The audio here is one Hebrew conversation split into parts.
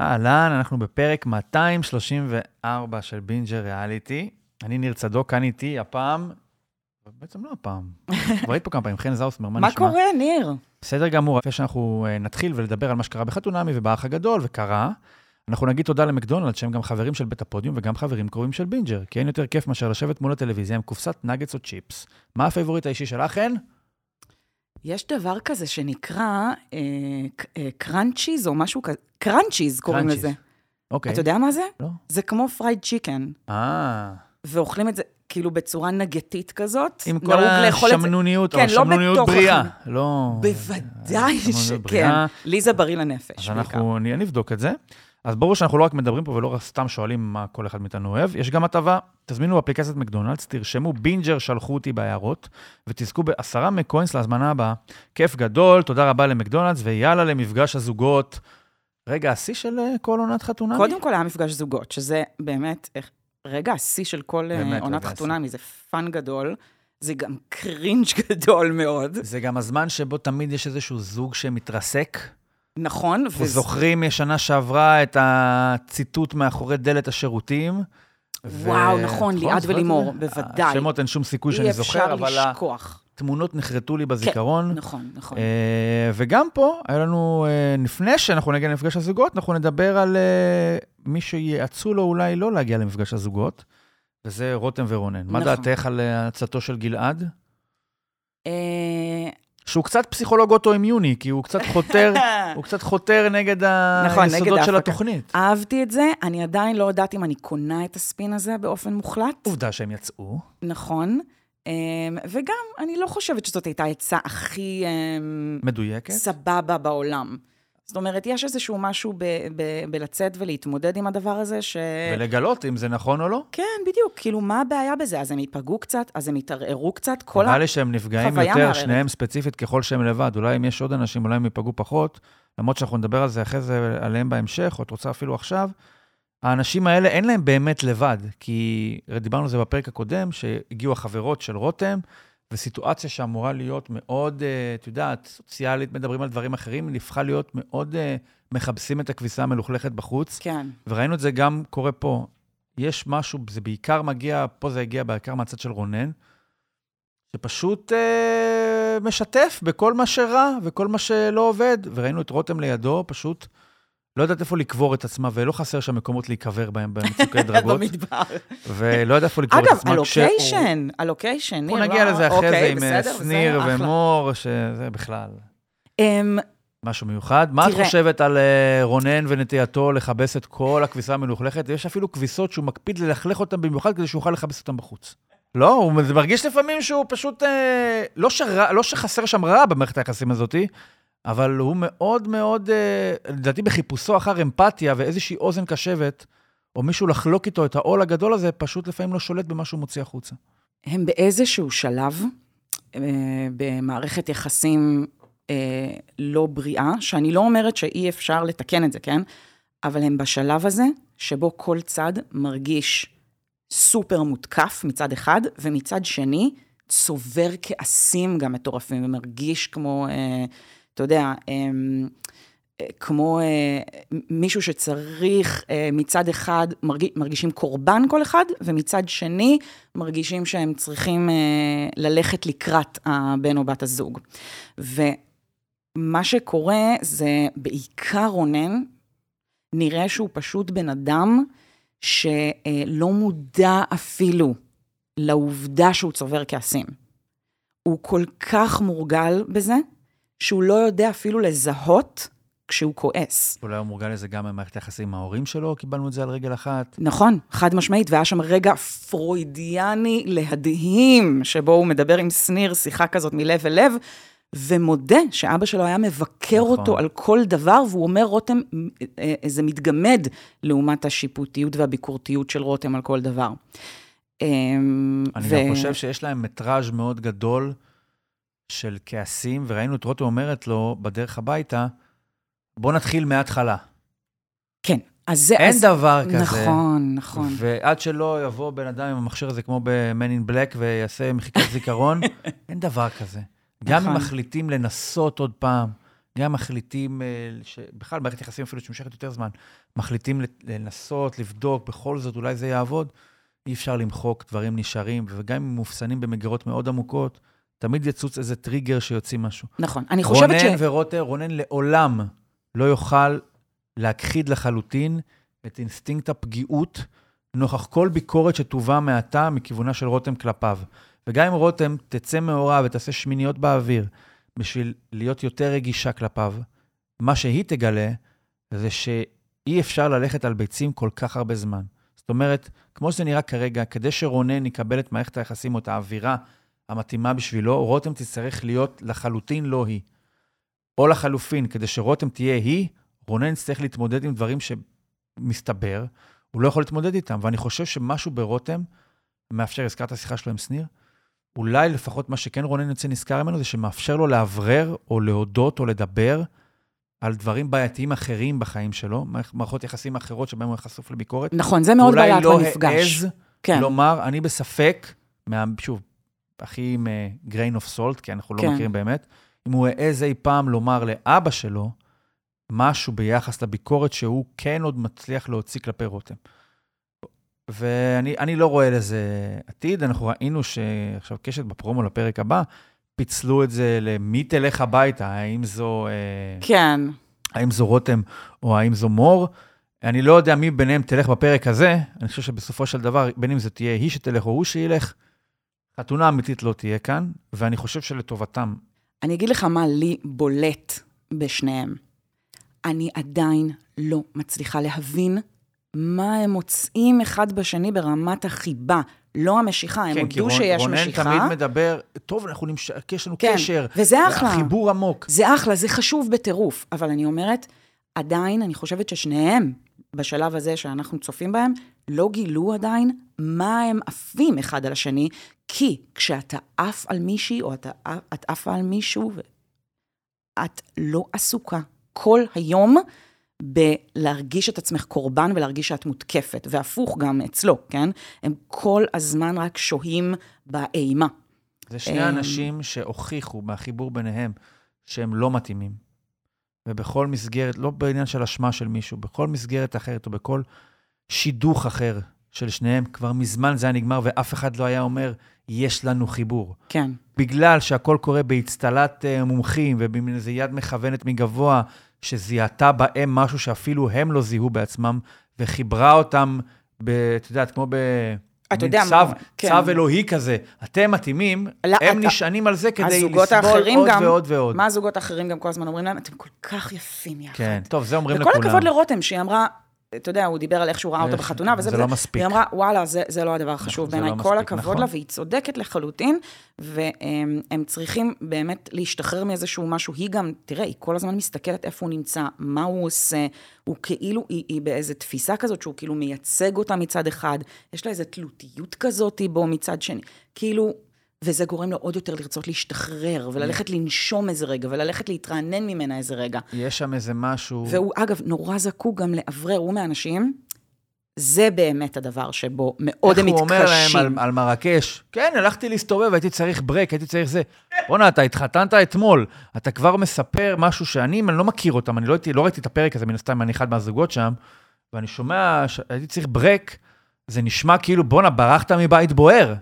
אהלן, אנחנו בפרק 234 של בינג'ר ריאליטי. אני ניר צדוק, כאן איתי הפעם, בעצם לא הפעם, כבר היית פה כמה פעמים, חן זאוסמר, מה מה נשמע? קורה, ניר? בסדר גמור, לפני שאנחנו אה, נתחיל ולדבר על מה שקרה בחתונמי ובאח הגדול, וקרה, אנחנו נגיד תודה למקדונלד, שהם גם חברים של בית הפודיום וגם חברים קרובים של בינג'ר, כי אין יותר כיף מאשר לשבת מול הטלוויזיה עם קופסת נגטס או צ'יפס. מה הפייבוריט האישי שלך, חן? יש דבר כזה שנקרא אה, אה, קראנצ'יז או משהו כזה, קראנצ'יז קוראים קראנצ'יז. לזה. אוקיי. אתה יודע מה זה? לא. זה כמו fried chicken, אה, ואוכלים את זה כאילו בצורה נגטית כזאת. עם כל השמנוניות, כן, או לא השמנוניות בתוך בריאה. החנות. לא... בוודאי שמנוניות שכן. לי זה בריא לנפש. אז בעיקר. אנחנו נבדוק את זה. אז ברור שאנחנו לא רק מדברים פה ולא רק סתם שואלים מה כל אחד מאיתנו אוהב, יש גם הטבה. תזמינו באפליקציית מקדונלדס, תרשמו בינג'ר שלחו אותי בהערות, ותזכו בעשרה מקוינס להזמנה הבאה. כיף גדול, תודה רבה למקדונלדס, ויאללה למפגש הזוגות. רגע, השיא של אה, כל עונת חתונה? קודם כל היה מפגש זוגות, שזה באמת איך- רגע השיא של כל אה, באמת עונת חתונמי, זה fun גדול, זה גם cringe גדול מאוד, זה גם הזמן שבו תמיד יש איזשהו זוג שמתרסק. נכון? אנחנו וזה- זוכרים משנה שעברה את הציטוט מאחורי דלת השירותים. וואו, נכון, ליעד זוכרת את ולימור, זה? בוודאי. השמות אין שום סיכוי שאני אי זוכר, אפשר אבל לשכוח. התמונות נחרטו לי בזיכרון. נכון, נכון. אה, וגם פה, היה לנו, אה, לפני שאנחנו נגיע למפגש הזוגות, אנחנו נדבר על אה, מי שיעצו לו אולי לא להגיע למפגש הזוגות, וזה רותם ורונן. מה נכון. דעתך על הצעתו של גלעד? שהוא קצת פסיכולוג אוטואימיוני, כי הוא קצת חותר, הוא קצת חותר נגד נכון, נגד היסודות של ההפקה. התוכנית. אהבתי את זה, אני עדיין לא יודעת אם אני קונה את הספין הזה באופן מוחלט. עובדה שהם יצאו. נכון. אה, וגם, אני לא חושבת שזאת הייתה העצה הכי אה, מדויקת. סבבה בעולם. זאת אומרת, יש איזשהו משהו ב- ב- בלצאת ולהתמודד עם הדבר הזה, ש... ולגלות אם זה נכון או לא. כן, בדיוק. כאילו, מה הבעיה בזה? אז הם ייפגעו קצת, אז הם יתערערו קצת, כל ה... נראה לי שהם נפגעים יותר, מערערת. שניהם ספציפית ככל שהם לבד. אולי אם יש עוד אנשים, אולי הם ייפגעו פחות, למרות שאנחנו נדבר על זה אחרי זה, עליהם בהמשך, או את רוצה אפילו עכשיו. האנשים האלה, אין להם באמת לבד, כי דיברנו על זה בפרק הקודם, שהגיעו החברות של רותם, וסיטואציה שאמורה להיות מאוד, אה, את יודעת, סוציאלית, מדברים על דברים אחרים, הפכה להיות מאוד אה, מכבסים את הכביסה המלוכלכת בחוץ. כן. וראינו את זה גם קורה פה. יש משהו, זה בעיקר מגיע, פה זה הגיע בעיקר מהצד של רונן, שפשוט אה, משתף בכל מה שרע וכל מה שלא עובד. וראינו את רותם לידו, פשוט לא יודעת איפה לקבור את עצמה, ולא חסר שם מקומות להיקבר בהם במצוקי דרגות, במדבר. ולא יודע איפה לקבור את אגב, עצמה. כשהוא- הלוקיישן, הלוקיישן, ניר, אנחנו נגיע לזה אחרי זה אוקיי, עם בסדר, אה, שניר. ומור, שזה בכלל אמ, משהו מיוחד. מה את. חושבת על אה, רונן ונטייתו לכבס את כל הכביסה המלוכלכת? יש אפילו כביסות שהוא מקפיד ללכלך אותן במיוחד כדי שהוא יוכל לכבס אותן בחוץ. לא, הוא זה מרגיש לפעמים שהוא פשוט, אה, לא, לא שחסר שם רע במערכת היחסים הזאתי, אבל הוא מאוד מאוד, אה, לדעתי בחיפושו אחר אמפתיה ואיזושהי אוזן קשבת, או מישהו לחלוק איתו את העול הגדול הזה, פשוט לפעמים לא שולט במה שהוא מוציא החוצה. הם באיזשהו שלב אה, במערכת יחסים אה, לא בריאה, שאני לא אומרת שאי אפשר לתקן את זה, כן? אבל הם בשלב הזה שבו כל צד מרגיש סופר מותקף מצד אחד, ומצד שני צובר כעסים גם מטורפים, ומרגיש כמו, אה, אתה יודע, אה, אה, כמו אה, מישהו שצריך אה, מצד אחד, מרג, מרגישים קורבן כל אחד, ומצד שני מרגישים שהם צריכים ללכת לקראת הבן או בת הזוג. ומה שקורה זה בעיקר רונן, נראה שהוא פשוט בן אדם שלא מודע אפילו לעובדה שהוא צובר כעסים. הוא כל כך מורגל בזה, שהוא לא יודע אפילו לזהות כשהוא כועס. אולי הוא מורגל לזה גם במערכת היחסים עם ההורים שלו, קיבלנו את זה על רגל אחת. נכון, חד משמעית, והיה שם רגע פרוידיאני להדהים, שבו הוא מדבר עם שניר שיחה כזאת מלב אל לב, ומודה שאבא שלו היה מבקר נכון. אותו על כל דבר, והוא אומר, רותם, אה, אה, זה מתגמד לעומת השיפוטיות והביקורתיות של רותם על כל דבר. אמ, אני ו- גם חושב שיש להם מטראז' מאוד גדול של כעסים, וראינו את רותם אומרת לו בדרך הביתה, בוא נתחיל מההתחלה. כן, אז זה... אין אז... דבר כזה. נכון, נכון. ועד שלא יבוא בן אדם עם המכשיר הזה, כמו ב-Man in Black, ויעשה מחיקת זיכרון, אין דבר כזה. גם אם נכון. מחליטים לנסות עוד פעם, גם אם מחליטים, אה, ש- בכלל, מערכת יחסים אפילו שנמשכת יותר זמן, מחליטים לנסות, לבדוק, בכל זאת, אולי זה יעבוד, אי אפשר למחוק, דברים נשארים, וגם אם מאופסנים במגירות מאוד עמוקות, תמיד יצוץ איזה טריגר שיוציא משהו. נכון. אני חושבת ש... רונן ורותם, רונן לעולם לא יוכל להכחיד לחלוטין את אינסטינקט הפגיעות נוכח כל ביקורת שתובא מעתה מכיוונה של רותם כלפיו. וגם אם רותם תצא מהורה ותעשה שמיניות באוויר בשביל להיות יותר רגישה כלפיו, מה שהיא תגלה זה שאי אפשר ללכת על ביצים כל כך הרבה זמן. זאת אומרת, כמו שזה נראה כרגע, כדי שרונן יקבל את מערכת היחסים או את האווירה המתאימה בשבילו, רותם תצטרך להיות לחלוטין לא היא. או לחלופין, כדי שרותם תהיה היא, רונן יצטרך להתמודד עם דברים שמסתבר, הוא לא יכול להתמודד איתם. ואני חושב שמשהו ברותם מאפשר, הזכרת השיחה שלו עם שניר, אולי לפחות מה שכן רונן יוצא נזכר ממנו, זה שמאפשר לו לאוורר או להודות או לדבר על דברים בעייתיים אחרים בחיים שלו, מערכ- מערכות יחסים אחרות שבהם הוא חשוף לביקורת. נכון, זה מאוד אולי בלט לא במפגש. העז כן, לומר, אני בספק, מה, שוב, הכי עם uh, grain of salt, כי אנחנו לא כן. מכירים באמת, אם הוא העז אי פעם לומר לאבא שלו משהו ביחס לביקורת שהוא כן עוד מצליח להוציא כלפי רותם. ואני אני לא רואה לזה עתיד. אנחנו ראינו שעכשיו קשת בפרומו לפרק הבא, פיצלו את זה למי תלך הביתה, האם זו, אה, כן. האם זו רותם או האם זו מור. אני לא יודע מי ביניהם תלך בפרק הזה, אני חושב שבסופו של דבר, בין אם זה תהיה היא שתלך או הוא שילך, חתונה אמיתית לא תהיה כאן, ואני חושב שלטובתם. אני אגיד לך מה לי בולט בשניהם. אני עדיין לא מצליחה להבין מה הם מוצאים אחד בשני ברמת החיבה, לא המשיכה. הם כן, הודו רונ- שיש רונן משיכה. תמיד מדבר, טוב, אנחנו נמש... יש לנו כן, קשר. וזה אחלה. חיבור עמוק. זה אחלה, זה חשוב בטירוף, אבל אני אומרת, עדיין, אני חושבת ששניהם, בשלב הזה שאנחנו צופים בהם, לא גילו עדיין מה הם עפים אחד על השני, כי כשאתה עף על מישהי, או אתה, את עפה על מישהו, את לא עסוקה כל היום בלהרגיש את עצמך קורבן ולהרגיש שאת מותקפת, והפוך גם אצלו, כן? הם כל הזמן רק שוהים באימה. זה שני אמ, אנשים שהוכיחו מהחיבור ביניהם שהם לא מתאימים. ובכל מסגרת, לא בעניין של אשמה של מישהו, בכל מסגרת אחרת או בכל שידוך אחר של שניהם, כבר מזמן זה היה נגמר ואף אחד לא היה אומר, יש לנו חיבור. כן. בגלל שהכל קורה באצטלת אה, מומחים ובמין איזה יד מכוונת מגבוה, שזיהתה בהם משהו שאפילו הם לא זיהו בעצמם, וחיברה אותם, ב, את יודעת, כמו ב... אתה יודע צו, מה, כן. צו אלוהי כזה. אתם מתאימים, לא, הם אתה- נשענים על זה כדי לסבול עוד גם, ועוד ועוד. מה הזוגות האחרים גם כל הזמן אומרים להם? אתם כל כך יפים יחד. כן, טוב, זה אומרים וכל לכולם. הכבוד לרותם, שהיא אמרה, אתה יודע, הוא דיבר על איך שהוא ראה אותה בחתונה, וזה זה וזה. לא מספיק. היא אמרה, וואלה, זה, זה לא הדבר החשוב לא בעיניי. כל מספיק, הכבוד נכון. לה, והיא צודקת לחלוטין, והם הם צריכים באמת להשתחרר מאיזשהו משהו. היא גם, תראה, היא כל הזמן מסתכלת איפה הוא נמצא, מה הוא עושה. הוא כאילו, היא, היא באיזו תפיסה כזאת שהוא כאילו מייצג אותה מצד אחד, יש לה איזו תלותיות כזאת בו מצד שני. כאילו, וזה גורם לו עוד יותר לרצות להשתחרר, וללכת לנשום איזה רגע, וללכת להתרענן ממנה איזה רגע. יש שם איזה משהו... והוא, אגב, נורא זקוק גם לאוורר, הוא מהאנשים, זה באמת הדבר שבו מאוד הם איך הוא אומר להם מתקשים. על, על מרקש? כן, הלכתי להסתובב, הייתי צריך ברק, הייתי צריך זה. בואנה, אתה התחתנת אתמול, אתה כבר מספר משהו שאני, אני לא מכיר אותם, אני לא, הייתי, לא ראיתי את הפרק הזה, מן הסתם, אני אחד מהזוגות שם, ואני שומע שהייתי צריך ברק, זה נשמע כאילו, בואנה, ברחת מבית בוער.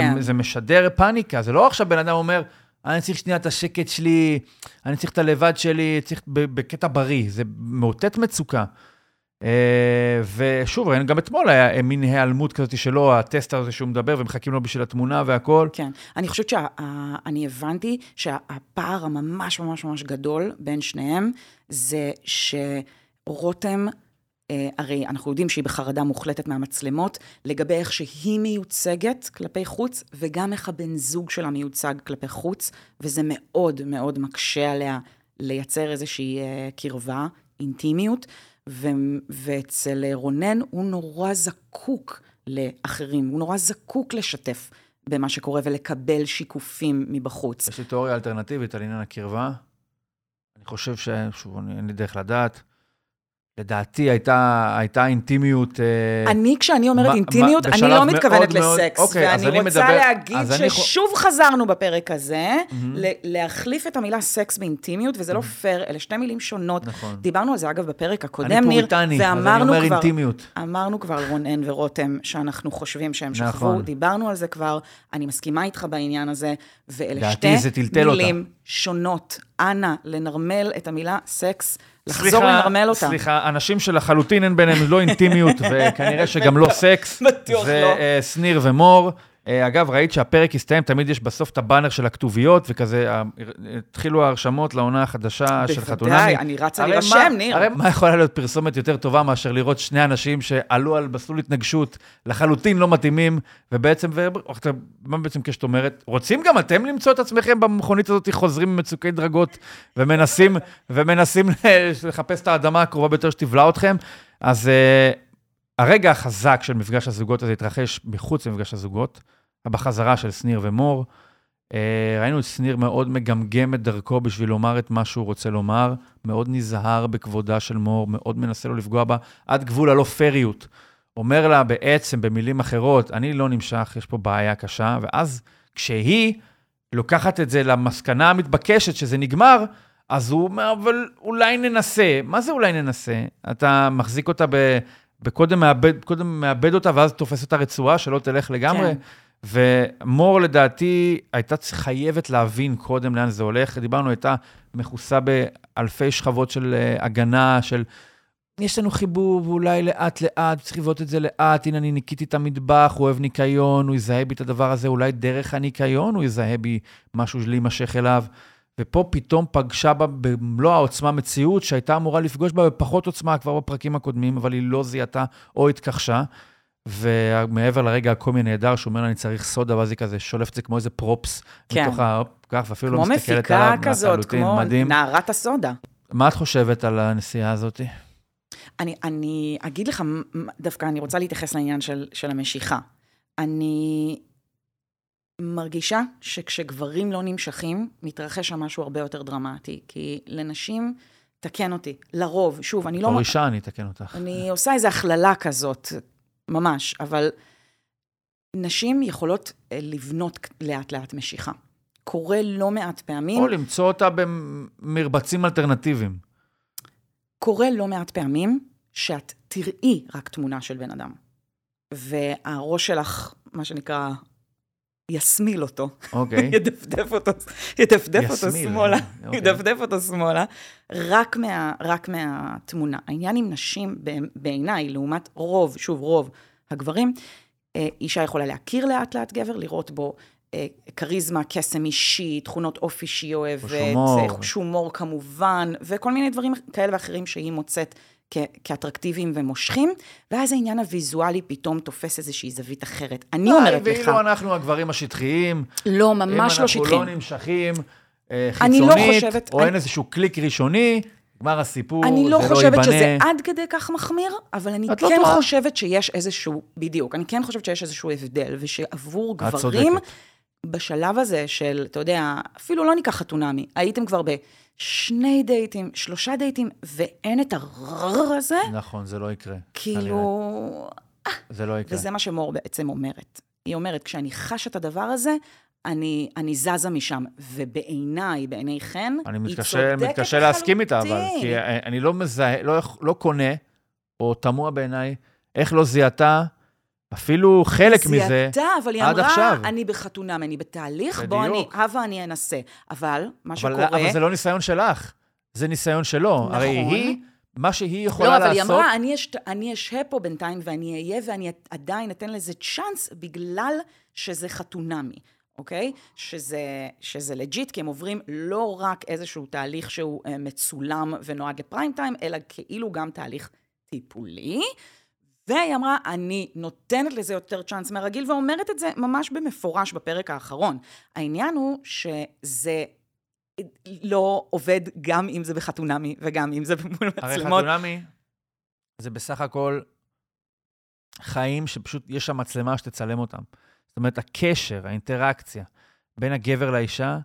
כן. זה, זה משדר פאניקה, זה לא עכשיו בן אדם אומר, אני צריך שנייה את השקט שלי, אני צריך את הלבד שלי, צריך בקטע בריא, זה מאותת מצוקה. אה, ושוב, ראינו גם אתמול היה מין היעלמות כזאת שלו, הטסט הזה שהוא מדבר, ומחכים לו בשביל התמונה והכל. כן. אני חושבת שאני הבנתי שהפער הממש ממש ממש גדול בין שניהם, זה שרותם, הרי אנחנו יודעים שהיא בחרדה מוחלטת מהמצלמות, לגבי איך שהיא מיוצגת כלפי חוץ, וגם איך הבן זוג שלה מיוצג כלפי חוץ, וזה מאוד מאוד מקשה עליה לייצר איזושהי אה, קרבה, אינטימיות. ו- ואצל רונן הוא נורא זקוק לאחרים, הוא נורא זקוק לשתף במה שקורה ולקבל שיקופים מבחוץ. יש לי תיאוריה אלטרנטיבית על עניין הקרבה. אני חושב ש... שוב, אין לי דרך לדעת. לדעתי הייתה, הייתה אינטימיות... אה, אני, כשאני אומרת מה- אינטימיות, מה- אני לא מתכוונת מאוד- לסקס. אוקיי, ואני אני רוצה מדבר- להגיד אז אני ששוב חזרנו בפרק הזה, ל- להחליף את המילה סקס באינטימיות, וזה לא פייר, אלה שתי מילים שונות. נכון. דיברנו על זה, אגב, בפרק הקודם, אני ניר, פוריטני, אז אני אומר כבר... אינטימיות. אמרנו כבר רונן ורותם, שאנחנו חושבים שהם שכבו, נכון. דיברנו על זה כבר, אני מסכימה איתך בעניין הזה, ואלה שתי טלטל אותה. מילים שונות. אנא, לנרמל את המילה סקס, לחזור לנרמל אותה. סליחה, אנשים שלחלוטין אין ביניהם לא אינטימיות, וכנראה שגם לא סקס. בטוח זה לא. אה, שניר ומור. אה, אגב, ראית שהפרק הסתיים, תמיד יש בסוף את הבאנר של הכתוביות, וכזה, אה, התחילו ההרשמות לעונה החדשה של חתונמי. בוודאי, אני רצה להירשם, ניר. הרי מה יכולה להיות פרסומת יותר טובה מאשר לראות שני אנשים שעלו על מסלול התנגשות, לחלוטין לא מתאימים, ובעצם, מה בעצם קשת אומרת? רוצים גם אתם למצוא את עצמכם במכונית הזאת, חוזרים ממצוקי דרגות, ומנסים, ומנסים לחפש את האדמה הקרובה ביותר שתבלע אתכם? אז הרגע החזק של מפגש הזוגות הזה התרחש מחוץ למפגש הזוגות, בחזרה של שניר ומור. Uh, ראינו את שניר מאוד מגמגם את דרכו בשביל לומר את מה שהוא רוצה לומר, מאוד נזהר בכבודה של מור, מאוד מנסה לא לפגוע בה, עד גבול הלא פריות. אומר לה בעצם, במילים אחרות, אני לא נמשך, יש פה בעיה קשה, ואז כשהיא לוקחת את זה למסקנה המתבקשת שזה נגמר, אז הוא אומר, אבל אולי ננסה. מה זה אולי ננסה? אתה מחזיק אותה ב... בקודם מאבד, קודם מאבד אותה, ואז תופס אותה רצועה, שלא תלך לגמרי. כן. ומור, לדעתי, הייתה חייבת להבין קודם לאן זה הולך. דיברנו, הייתה מכוסה באלפי שכבות של אה, הגנה, של יש לנו חיבור, ואולי לאט-לאט, צריך לבעוט את זה לאט, הנה, אני ניקיתי את המטבח, הוא אוהב ניקיון, הוא יזהה בי את הדבר הזה, אולי דרך הניקיון הוא יזהה בי משהו להימשך אליו. ופה פתאום פגשה בה במלוא העוצמה מציאות שהייתה אמורה לפגוש בה בפחות עוצמה כבר בפרקים הקודמים, אבל היא לא זיהתה או התכחשה. ומעבר לרגע הקומי הנהדר, שהוא אומר לה, אני צריך סודה, ואז היא כזה שולפת את זה כמו איזה פרופס. כן. מתוך ה... כך, ואפילו כמו לא מסתכלת מפיקה עליו כזאת, לחלוטין, כמו מדהים. נערת הסודה. מה את חושבת על הנסיעה הזאת? אני, אני אגיד לך, דווקא אני רוצה להתייחס לעניין של, של המשיכה. אני מרגישה שכשגברים לא נמשכים, מתרחש שם משהו הרבה יותר דרמטי. כי לנשים, תקן אותי, לרוב, שוב, אני לא... בתור אישה, אני אתקן אותך. אני עושה איזו הכללה כזאת, ממש, אבל נשים יכולות אה, לבנות לאט-לאט משיכה. קורה לא מעט פעמים, או למצוא אותה במרבצים אלטרנטיביים. קורה לא מעט פעמים שאת תראי רק תמונה של בן אדם, והראש שלך, מה שנקרא, יסמיל אותו, אוקיי. ידפדף אותו, ידפדף אותו יסמיל, שמאלה, אוקיי. ידפדף אותו שמאלה, רק, מה, רק מהתמונה. העניין עם נשים, בעיניי, לעומת רוב, שוב, רוב הגברים, אה, אישה יכולה להכיר לאט לאט גבר, לראות בו אה, כריזמה, קסם אישי, תכונות אופי שהיא אוהבת. אה, חוש הומור כמובן, וכל מיני דברים כאלה ואחרים שהיא מוצאת כ- כאטרקטיביים ומושכים, ואז העניין הוויזואלי פתאום תופס איזושהי זווית אחרת. אני אומרת לך, ואילו אנחנו הגברים השטחיים, לא, ממש לא אם שטחיים. אנחנו לא נמשכים אה, אני לא חיצונית, חושבת- או אני- אין איזשהו קליק ראשוני, נגמר הסיפור, אני לא זה חושבת ייבנה. שזה עד כדי כך מחמיר, אבל אני לא כן טועה. חושבת שיש איזשהו, בדיוק, אני כן חושבת שיש איזשהו הבדל, ושעבור גברים, צודקת. בשלב הזה של, אתה יודע, אפילו לא ניקח חתונמי, הייתם כבר בשני דייטים, שלושה דייטים, ואין את הרר הזה, נכון, זה לא יקרה. כאילו... זה לא יקרה. וזה מה שמור בעצם אומרת. היא אומרת, כשאני חשה את הדבר הזה, אני, אני זזה משם. ובעיניי, בעיני חן, אני היא מתקשה, צודקת מתקשה להסכים איתה, אבל, לחלוטין. כי אני לא מזהה, לא, לא קונה, או תמוה בעיניי, איך לא זיהתה אפילו חלק מזה. זיהתה, אבל היא עד אמרה, עכשיו. אני בחתונה, אני בתהליך, בוא אני, בדיוק. הבה אני אנסה. אבל, מה אבל, שקורה... אבל זה לא ניסיון שלך, זה ניסיון שלו. נכון. הרי היא, מה שהיא יכולה לא, אבל לעשות... היא אמרה, אני, אש, אני אשהה פה בינתיים ואני אהיה ואני עדיין אתן לזה צ'אנס בגלל שזה חתונמי, אוקיי? שזה, שזה legit, כי הם עוברים לא רק איזשהו תהליך שהוא אה, מצולם ונועד לפריים טיים, אלא כאילו גם תהליך טיפולי. והיא אמרה, אני נותנת לזה יותר צ'אנס מהרגיל, ואומרת את זה ממש במפורש בפרק האחרון. העניין הוא שזה לא עובד גם אם זה בחתונמי וגם אם זה מול הרי מצלמות. חתונמי זה בסך הכל חיים שפשוט יש שם מצלמה שתצלם אותם. זאת אומרת, הקשר, האינטראקציה בין הגבר לאישה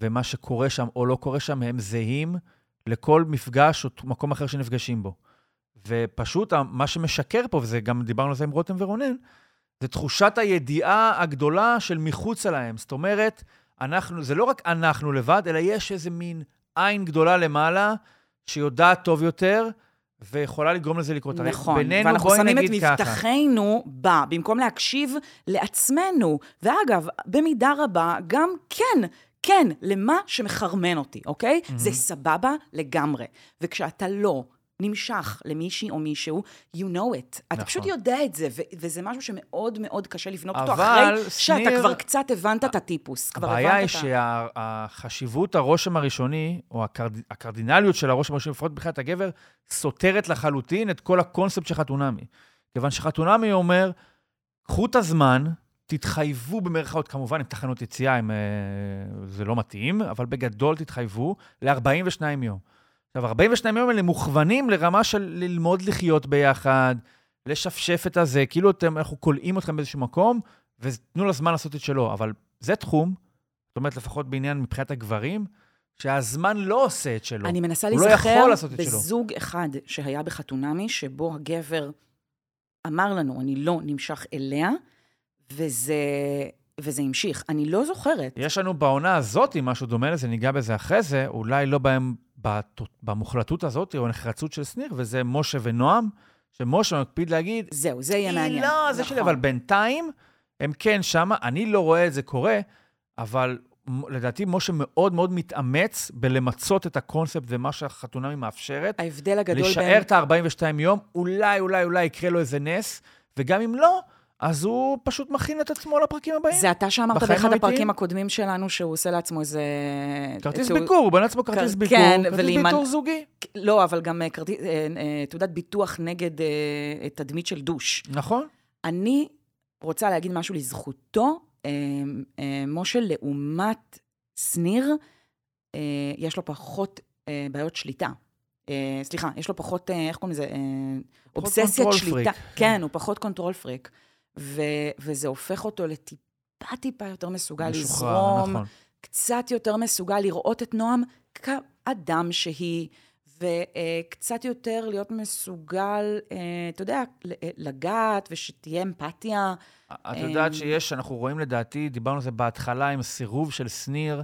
ומה שקורה שם או לא קורה שם, הם זהים לכל מפגש או מקום אחר שנפגשים בו. ופשוט מה שמשקר פה, וזה גם דיברנו על זה עם רותם ורונן, זה תחושת הידיעה הגדולה של מחוצה להם. זאת אומרת, אנחנו, זה לא רק אנחנו לבד, אלא יש איזה מין עין גדולה למעלה, שיודעת טוב יותר, ויכולה לגרום לזה לקרות. נכון, בינינו, ואנחנו שמים את. מבטחנו בה, במקום להקשיב לעצמנו. ואגב, במידה רבה, גם כן, כן, למה שמחרמן אותי, אוקיי? Mm-hmm. זה סבבה לגמרי. וכשאתה לא נמשך למישהי או מישהו, you know it. אתה נכון. פשוט יודע את זה, ו- וזה משהו שמאוד מאוד קשה לבנות אותו אחרי שניר... שאתה כבר קצת הבנת את הטיפוס. הבעיה היא שהחשיבות, הרושם הראשוני, או הקרד... הקרדינליות של הרושם הראשוני, לפחות מבחינת הגבר, סותרת לחלוטין את כל הקונספט של חתונמי. כיוון שחתונמי אומר, קחו את הזמן, תתחייבו במרכאות, כמובן עם תחנות יציאה, אם, אה, זה לא מתאים, אבל בגדול תתחייבו ל-42 יום. עכשיו, 42 יום האלה מוכוונים לרמה של ללמוד לחיות ביחד, לשפשף את הזה, כאילו אתם, אנחנו כולאים אתכם באיזשהו מקום, ותנו לזמן לעשות את שלו. אבל זה תחום, זאת אומרת, לפחות בעניין מבחינת הגברים, שהזמן לא עושה את שלו. אני מנסה להיזכר לא בזוג אחד שהיה בחתונמי, שבו הגבר אמר לנו, אני לא נמשך אליה, וזה, וזה המשיך. אני לא זוכרת. יש לנו בעונה הזאת משהו דומה לזה, ניגע בזה אחרי זה, אולי לא בהם במוחלטות הזאת, או הנחרצות של שניר, וזה משה ונועם, שמשה מקפיד להגיד, זהו, זה יהיה מעניין. לא, נכון. זה שלי, אבל בינתיים, הם כן שמה, אני לא רואה את זה קורה, אבל לדעתי משה מאוד מאוד מתאמץ בלמצות את הקונספט ומה שהחתונמי מאפשרת. ההבדל הגדול בין... להישאר את ה-42 יום, אולי, אולי, אולי יקרה לו איזה נס, וגם אם לא, אז הוא פשוט מכין את עצמו לפרקים הבאים. זה אתה שאמרת באחד הפרקים הקודמים שלנו, שהוא עושה לעצמו איזה... כרטיס שהוא... ביקור, הוא בנה לעצמו כרטיס ביקור, כן, כרטיס ולימן... ביטור זוגי. לא, אבל גם אה, כרטיס, אה, אה, תעודת ביטוח נגד תדמית של דוש. נכון. אני רוצה להגיד משהו לזכותו. משה, לעומת שניר, יש לו פחות בעיות שליטה. סליחה, יש לו פחות, איך קוראים לזה? אובססיית שליטה. כן, הוא פחות control freak. ו- וזה הופך אותו לטיפה-טיפה יותר מסוגל משוחרר, לזרום, נכון. קצת יותר מסוגל לראות את נועם כאדם שהיא, וקצת יותר להיות מסוגל, אה, אתה יודע, לגעת ושתהיה אמפתיה. את יודעת שיש, אנחנו רואים לדעתי, דיברנו על זה בהתחלה עם סירוב של שניר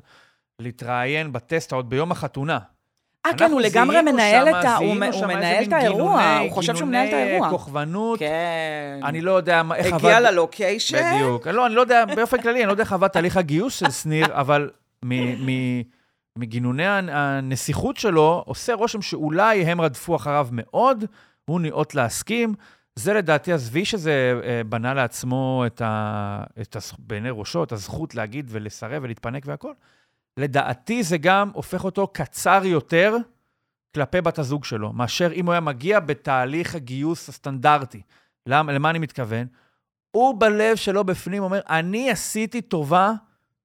להתראיין בטסט עוד ביום החתונה. אה, כן, הוא לגמרי מנהל את ה... הוא מנהל את האירוע, הוא חושב שהוא מנהל את האירוע. גינוני כוכבנות. כן. אני לא יודע איך עבד... הגיע ללוקיישן. בדיוק. לא, אני לא יודע, באופן כללי, אני לא יודע איך עבד תהליך הגיוס של שניר, אבל מגינוני הנסיכות שלו, עושה רושם שאולי הם רדפו אחריו מאוד, הוא ניאות להסכים. זה לדעתי, עזבי שזה אה, בנה לעצמו את ה... את ה... בעיני ראשו, את הזכות להגיד ולסרב ולהתפנק והכול. לדעתי זה גם הופך אותו קצר יותר כלפי בת הזוג שלו, מאשר אם הוא היה מגיע בתהליך הגיוס הסטנדרטי. למה, למה אני מתכוון? הוא בלב שלו בפנים אומר, אני עשיתי טובה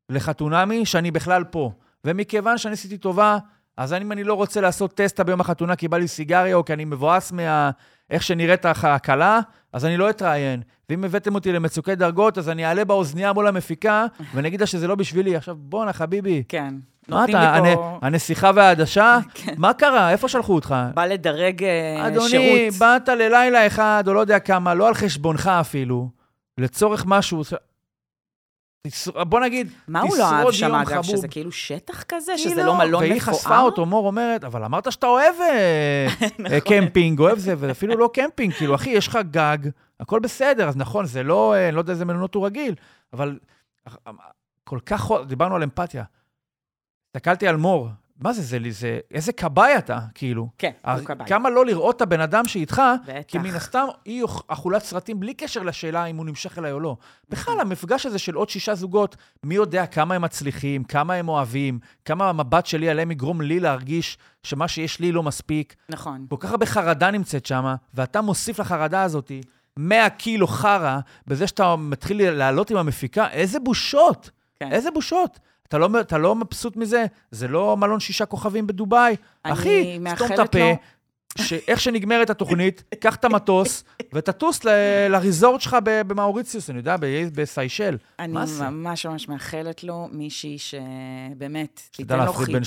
לחתונמי שאני בכלל פה. ומכיוון שאני עשיתי טובה, אז אם אני לא רוצה לעשות טסטה ביום החתונה כי בא לי סיגריה, או כי אני מבואס מה... שנראית הכלה, אז אני לא אתראיין. ואם הבאתם אותי למצוקי דרגות, אז אני אעלה באוזנייה מול המפיקה, ואני אגיד לה שזה לא בשבילי. עכשיו, בואנה, חביבי. כן. מה אתה, פה... הנסיכה והעדשה? כן. מה קרה? איפה שלחו אותך? בא לדרג אה, אדוני, שירות. אדוני, באת ללילה אחד, או לא יודע כמה, לא על חשבונך אפילו, לצורך משהו. בוא נגיד, מה הוא לא אהב שם, אגב, שזה כאילו שטח כזה? שזה לא, מלון מפואר? והיא חשפה אותו, מור אומרת, אבל אמרת שאתה אוהב אה, נכון. קמפינג, אוהב זה, ואפילו לא קמפינג, כאילו, אחי, יש לך גג, הכל בסדר, אז נכון, זה לא, אה, אני לא יודע איזה מלונות הוא רגיל, אבל כל כך, דיברנו על אמפתיה. הסתכלתי על מור, מה זה, זה, זה, איזה כבאי אתה, כאילו. כן, הוא כבאי. כמה לא לראות את הבן אדם שאיתך, בטח. כי מן הסתם היא אכולת סרטים בלי קשר לשאלה אם הוא נמשך אליי או לא. בכלל, המפגש הזה של עוד שישה זוגות, מי יודע כמה הם מצליחים, כמה הם אוהבים, כמה המבט שלי עליהם יגרום לי להרגיש שמה שיש לי לא מספיק. נכון. כל כך הרבה חרדה נמצאת שם, ואתה מוסיף לחרדה הזאת 100 קילו חרא, בזה שאתה מתחיל לעלות עם המפיקה, איזה בושות. כן. איזה בושות. אתה לא, אתה לא מבסוט מזה? זה לא מלון שישה כוכבים בדובאי. אחי, סתום את הפה. לו... שאיך שנגמרת התוכנית, קח את המטוס ותטוס ל- לריזורט שלך במאוריציוס, אני יודע, בסיישל. אני ממש ממש מאחלת לו מישהי שבאמת תיתן לו חיבוק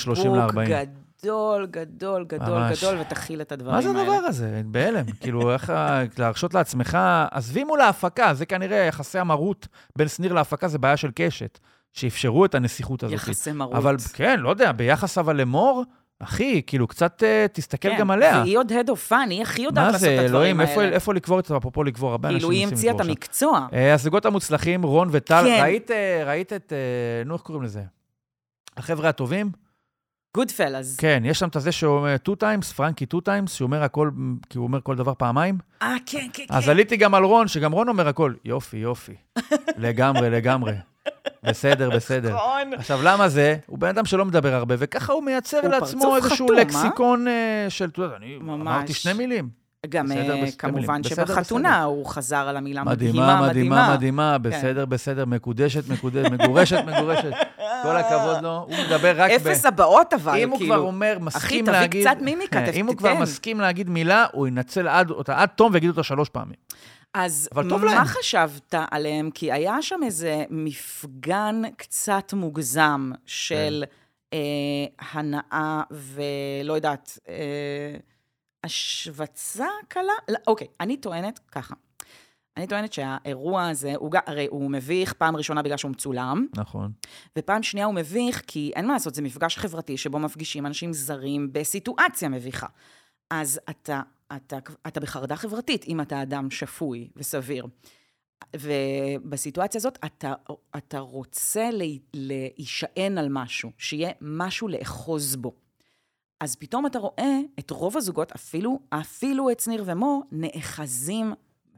גדול, גדול, גדול, ממש. גדול, ותכיל את הדברים מה זה האלה. הדבר הזה? בהלם. כאילו, איך להרשות לעצמך... עזבי מול ההפקה, זה כנראה יחסי המרות בין שניר להפקה, זה בעיה של קשת, שאפשרו את הנסיכות הזאת. יחסי מרות. אבל כן, לא יודע, ביחס אבל למור, אחי, כאילו, קצת אה, תסתכל כן, גם עליה. והיא עוד head of fun, היא הכי יודעת מה לעשות זה, את הדברים אלוהים, איפה- האלה. איפה לקבור את זה? אפרופו לקבור, הרבה אנשים כאילו, היא המציאה את לקבור שם. המקצוע. אה, הזוגות המוצלחים, רון וטל, כן. ראית, אה, ראית את, נו, איך קוראים לזה? החבר'ה הטובים? גוד פלאז. כן, יש שם את זה שאומר two times, פרנקי two times, שאומר הכל, כי הוא אומר כל דבר פעמיים. אה, כן, כן, אז כן. עליתי גם על רון, שגם רון אומר הכל, יופי, יופי. לגמרי, לגמרי. בסדר, בסדר. נכון. עכשיו, למה זה? הוא בן אדם שלא מדבר הרבה, וככה הוא מייצר הוא לעצמו איזשהו חתום, אה? לקסיקון אה, של, אתה יודע, אני ממש. אמרתי שני מילים. גם בסדר, אה, בסדר, כמובן בסדר, שבחתונה בסדר. הוא חזר על המילה מדהימה, מדהימה, מדהימה, מדהימה, מדהימה. בסדר, בסדר, מקודשת, מקודשת, מגורשת, מגורשת. כל הכבוד לו, הוא מדבר רק ב... אפס הבאות אבל, אם הוא כבר כאילו. אומר, אחי, מסכים תביא להגיד... קצת מימיקה, כן, ת- אם הוא כבר. מסכים להגיד מילה, הוא ינצל עד- אותה עד תום ויגיד אותה שלוש פעמים. אז מה להם. חשבת עליהם? כי היה שם איזה מפגן קצת מוגזם של כן. אה, הנאה ולא יודעת, אה, השבצה קלה? לא, אוקיי, אני טוענת ככה. אני טוענת שהאירוע הזה, הוא, הרי הוא מביך פעם ראשונה בגלל שהוא מצולם, נכון. ופעם שנייה הוא מביך כי אין מה לעשות, זה מפגש חברתי שבו מפגישים אנשים זרים בסיטואציה מביכה. אז אתה, אתה, אתה בחרדה חברתית אם אתה אדם שפוי וסביר. ובסיטואציה הזאת אתה, אתה רוצה להי- להישען על משהו, שיהיה משהו לאחוז בו. אז פתאום אתה רואה את רוב הזוגות, אפילו, אפילו את שניר ומור, נאחזים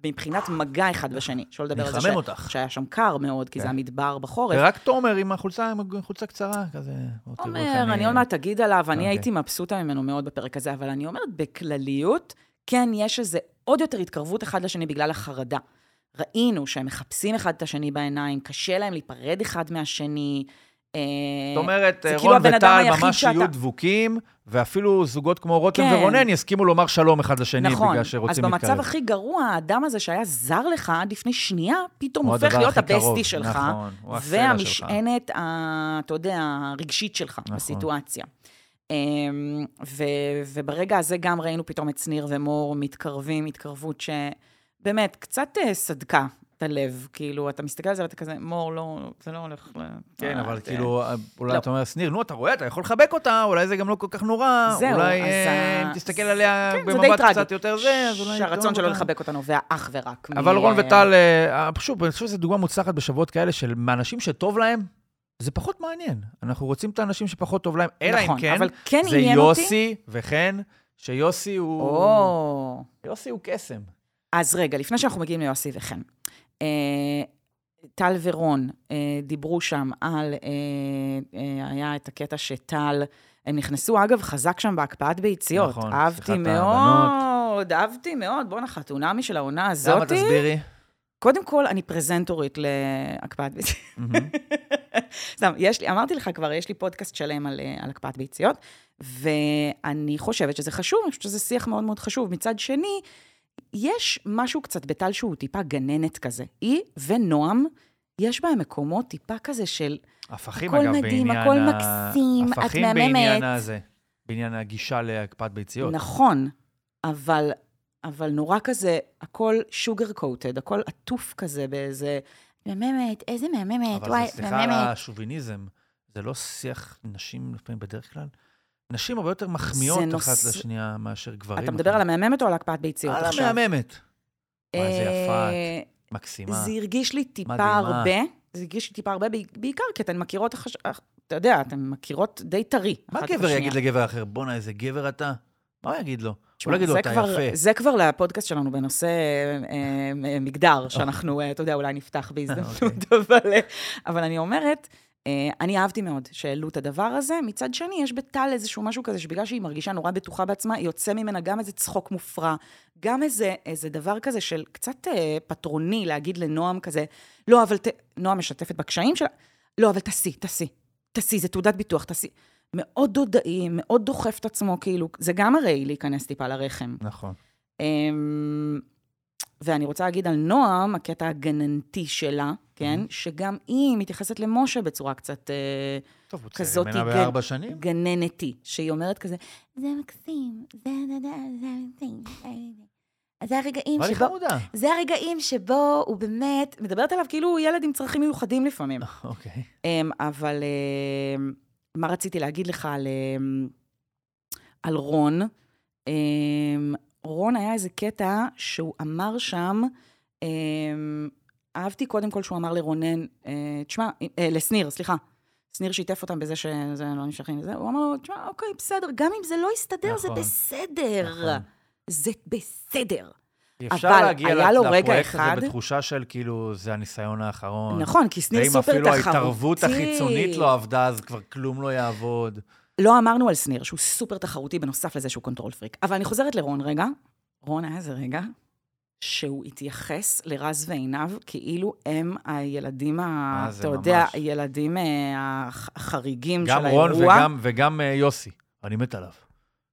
מבחינת מגע אחד בשני. שלא לדבר על זה נחמם אותך. שהיה שם קר מאוד, כי זה כן. המדבר בחורף. ורק תומר עם החולצה, עם חולצה קצרה, כזה. אומר, אני עוד מעט אגיד עליו, אני אוקיי. הייתי מבסוטה ממנו מאוד בפרק הזה, אבל אני אומרת, בכלליות, כן, יש איזה עוד יותר התקרבות אחד לשני בגלל החרדה. ראינו שהם מחפשים אחד את השני בעיניים, קשה להם להיפרד אחד מהשני. אה, זאת אומרת, רון כאילו אדם וטל ממש יהיו דבוקים, ואפילו זוגות כמו רותם כן. ורונן יסכימו לומר שלום אחד לשני, נכון, בגלל אז שרוצים במצב להתקרב. הכי גרוע, האדם הזה שהיה זר לך עד לפני שנייה, פתאום הופך להיות הבסטי שלך, נכון, שלך. והמשענת, אתה יודע, הרגשית שלך נכון. בסיטואציה. אמ, ו- וברגע הזה גם ראינו פתאום את שניר ומור מתקרבים, התקרבות שבאמת קצת אה, סדקה את הלב. כאילו, אתה מסתכל על זה ואתה כזה, מור, לא, זה לא הולך ל... כן, אה, אבל כאילו, אולי לא. אתה אומר, שניר, נו, אתה רואה, אתה יכול לחבק אותה, אולי זה גם לא כל כך נורא, אולי אה, אם תסתכל עליה כן, במבט. קצת יותר זה, אז אולי... שהרצון תאהב שלו. לחבק אותה נובע אך ורק אבל רון וטל, אה, פשוט, אני חושב שזו דוגמה מוצלחת בשבועות כאלה של מאנשים שטוב להם, זה פחות מעניין. אנחנו רוצים את האנשים שפחות טוב להם, אלא אם נכון, כן, כן זה. יוסי וחן, שיוסי הוא... יוסי הוא קסם. אז רגע, לפני שאנחנו מגיעים ליוסי וחן, אה, טל ורון אה, דיברו שם על, אה, אה, היה את הקטע שטל, הם נכנסו, אגב, חזק שם בהקפאת ביציות. נכון, אהבתי מאוד, אהבתי מאוד. בואנה, חתונמי של העונה למה הזאתי. תסבירי? קודם כל, אני פרזנטורית להקפאת ביציות. סתם, יש לי, אמרתי לך כבר, יש לי פודקאסט שלם על, אה, על הקפאת ביציות, ואני חושבת שזה חשוב, אני חושבת שזה שיח מאוד מאוד חשוב. מצד שני, יש משהו קצת בטל שהוא טיפה גננת כזה. היא ונועם, יש בהם מקומות טיפה כזה של... הפכים, הכל אגב, מדהים, בעניין הכל מקסים, את הפכים מהממת. בעניין הזה, בעניין הגישה להקפאת ביציות. נכון, אבל, אבל נורא כזה, הכל שוגר קוטד, הכל עטוף כזה באיזה... מהממת, איזה מהממת, אבל וואי, זה, סליחה על מהממת. השוביניזם, זה לא שיח נשים לפעמים בדרך כלל? נשים הרבה יותר מחמיאות אחת נוס- לשנייה מאשר גברים. אתה מדבר על המהממת או על הקפאת ביציות על עכשיו? המהממת. וואי, איזה יפה אה, את, מקסימה. זה הרגיש לי טיפה מדהימה. הרבה, זה הרגיש לי טיפה הרבה, בעי- בעיקר כי אתן מכירות, החש... אתה יודע, אתן מכירות די טרי. מה אחת גבר. יגיד לגבר אחר? בואנה, איזה גבר אתה? מה הוא יגיד לו? הוא לא יגיד לו, אתה יפה. זה כבר לפודקאסט שלנו בנושא אה, מגדר, שאנחנו, אה, אתה יודע, אולי נפתח בהזדמנות, אוקיי. אבל, אני אומרת, אני אהבתי מאוד שהעלו את הדבר הזה. מצד שני, יש בטל איזשהו משהו כזה, שבגלל שהיא מרגישה נורא בטוחה בעצמה, יוצא ממנה גם איזה צחוק מופרע, גם איזה, איזה דבר כזה של קצת אה, פטרוני, להגיד לנועם כזה, לא, אבל ת... נועם משתפת בקשיים שלה, לא, אבל תעשי, תעשי, תעשי, זה תעודת ביטוח, תעשי. מאוד דודאי, מאוד דוחף את עצמו, כאילו, זה גם הרי להיכנס טיפה לרחם. נכון. אמ, ואני רוצה להגיד על נועם, הקטע הגננתי שלה, כן? שגם היא מתייחסת למשה בצורה קצת אה, טוב, הוא כזאת ממנה גן- בארבע שנים. גננתי, שהיא אומרת כזה, זה מקסים, זה זה זה זה מקסים. זה- זה." זה הרגעים שבו... חמודה. זה הרגעים שבו הוא באמת, מדברת עליו כאילו הוא ילד עם צרכים מיוחדים לפעמים. אוקיי. אמ, אבל אמ, מה רציתי להגיד לך על, אמ, על רון? רון היה איזה קטע שהוא אמר שם, אמ, אהבתי קודם כל שהוא אמר לרונן, אה, תשמע, אה, לשניר, סליחה. שניר שיתף אותם בזה שזה לא נמשכים וזה, הוא אמר לו, תשמע, אוקיי, בסדר, גם אם זה לא יסתדר, זה נכון. בסדר. נכון. זה בסדר. אפשר אבל להגיע היה לו רגע לפרויקט אחד- הזה בתחושה של כאילו, זה הניסיון האחרון. נכון, כי שניר ואם סופר אפילו תחרותי. ההתערבות החיצונית לא עבדה, אז כבר כלום לא יעבוד. לא אמרנו על שניר שהוא סופר תחרותי בנוסף לזה שהוא control freak. אבל אני חוזרת לרון רגע. רון היה איזה רגע שהוא התייחס לרז ועינב כאילו הם הילדים, ה... אה, אתה יודע, ממש. הילדים אה, הח- החריגים של גם האירוע. רון וגם, וגם אה, יוסי. אני מת עליו.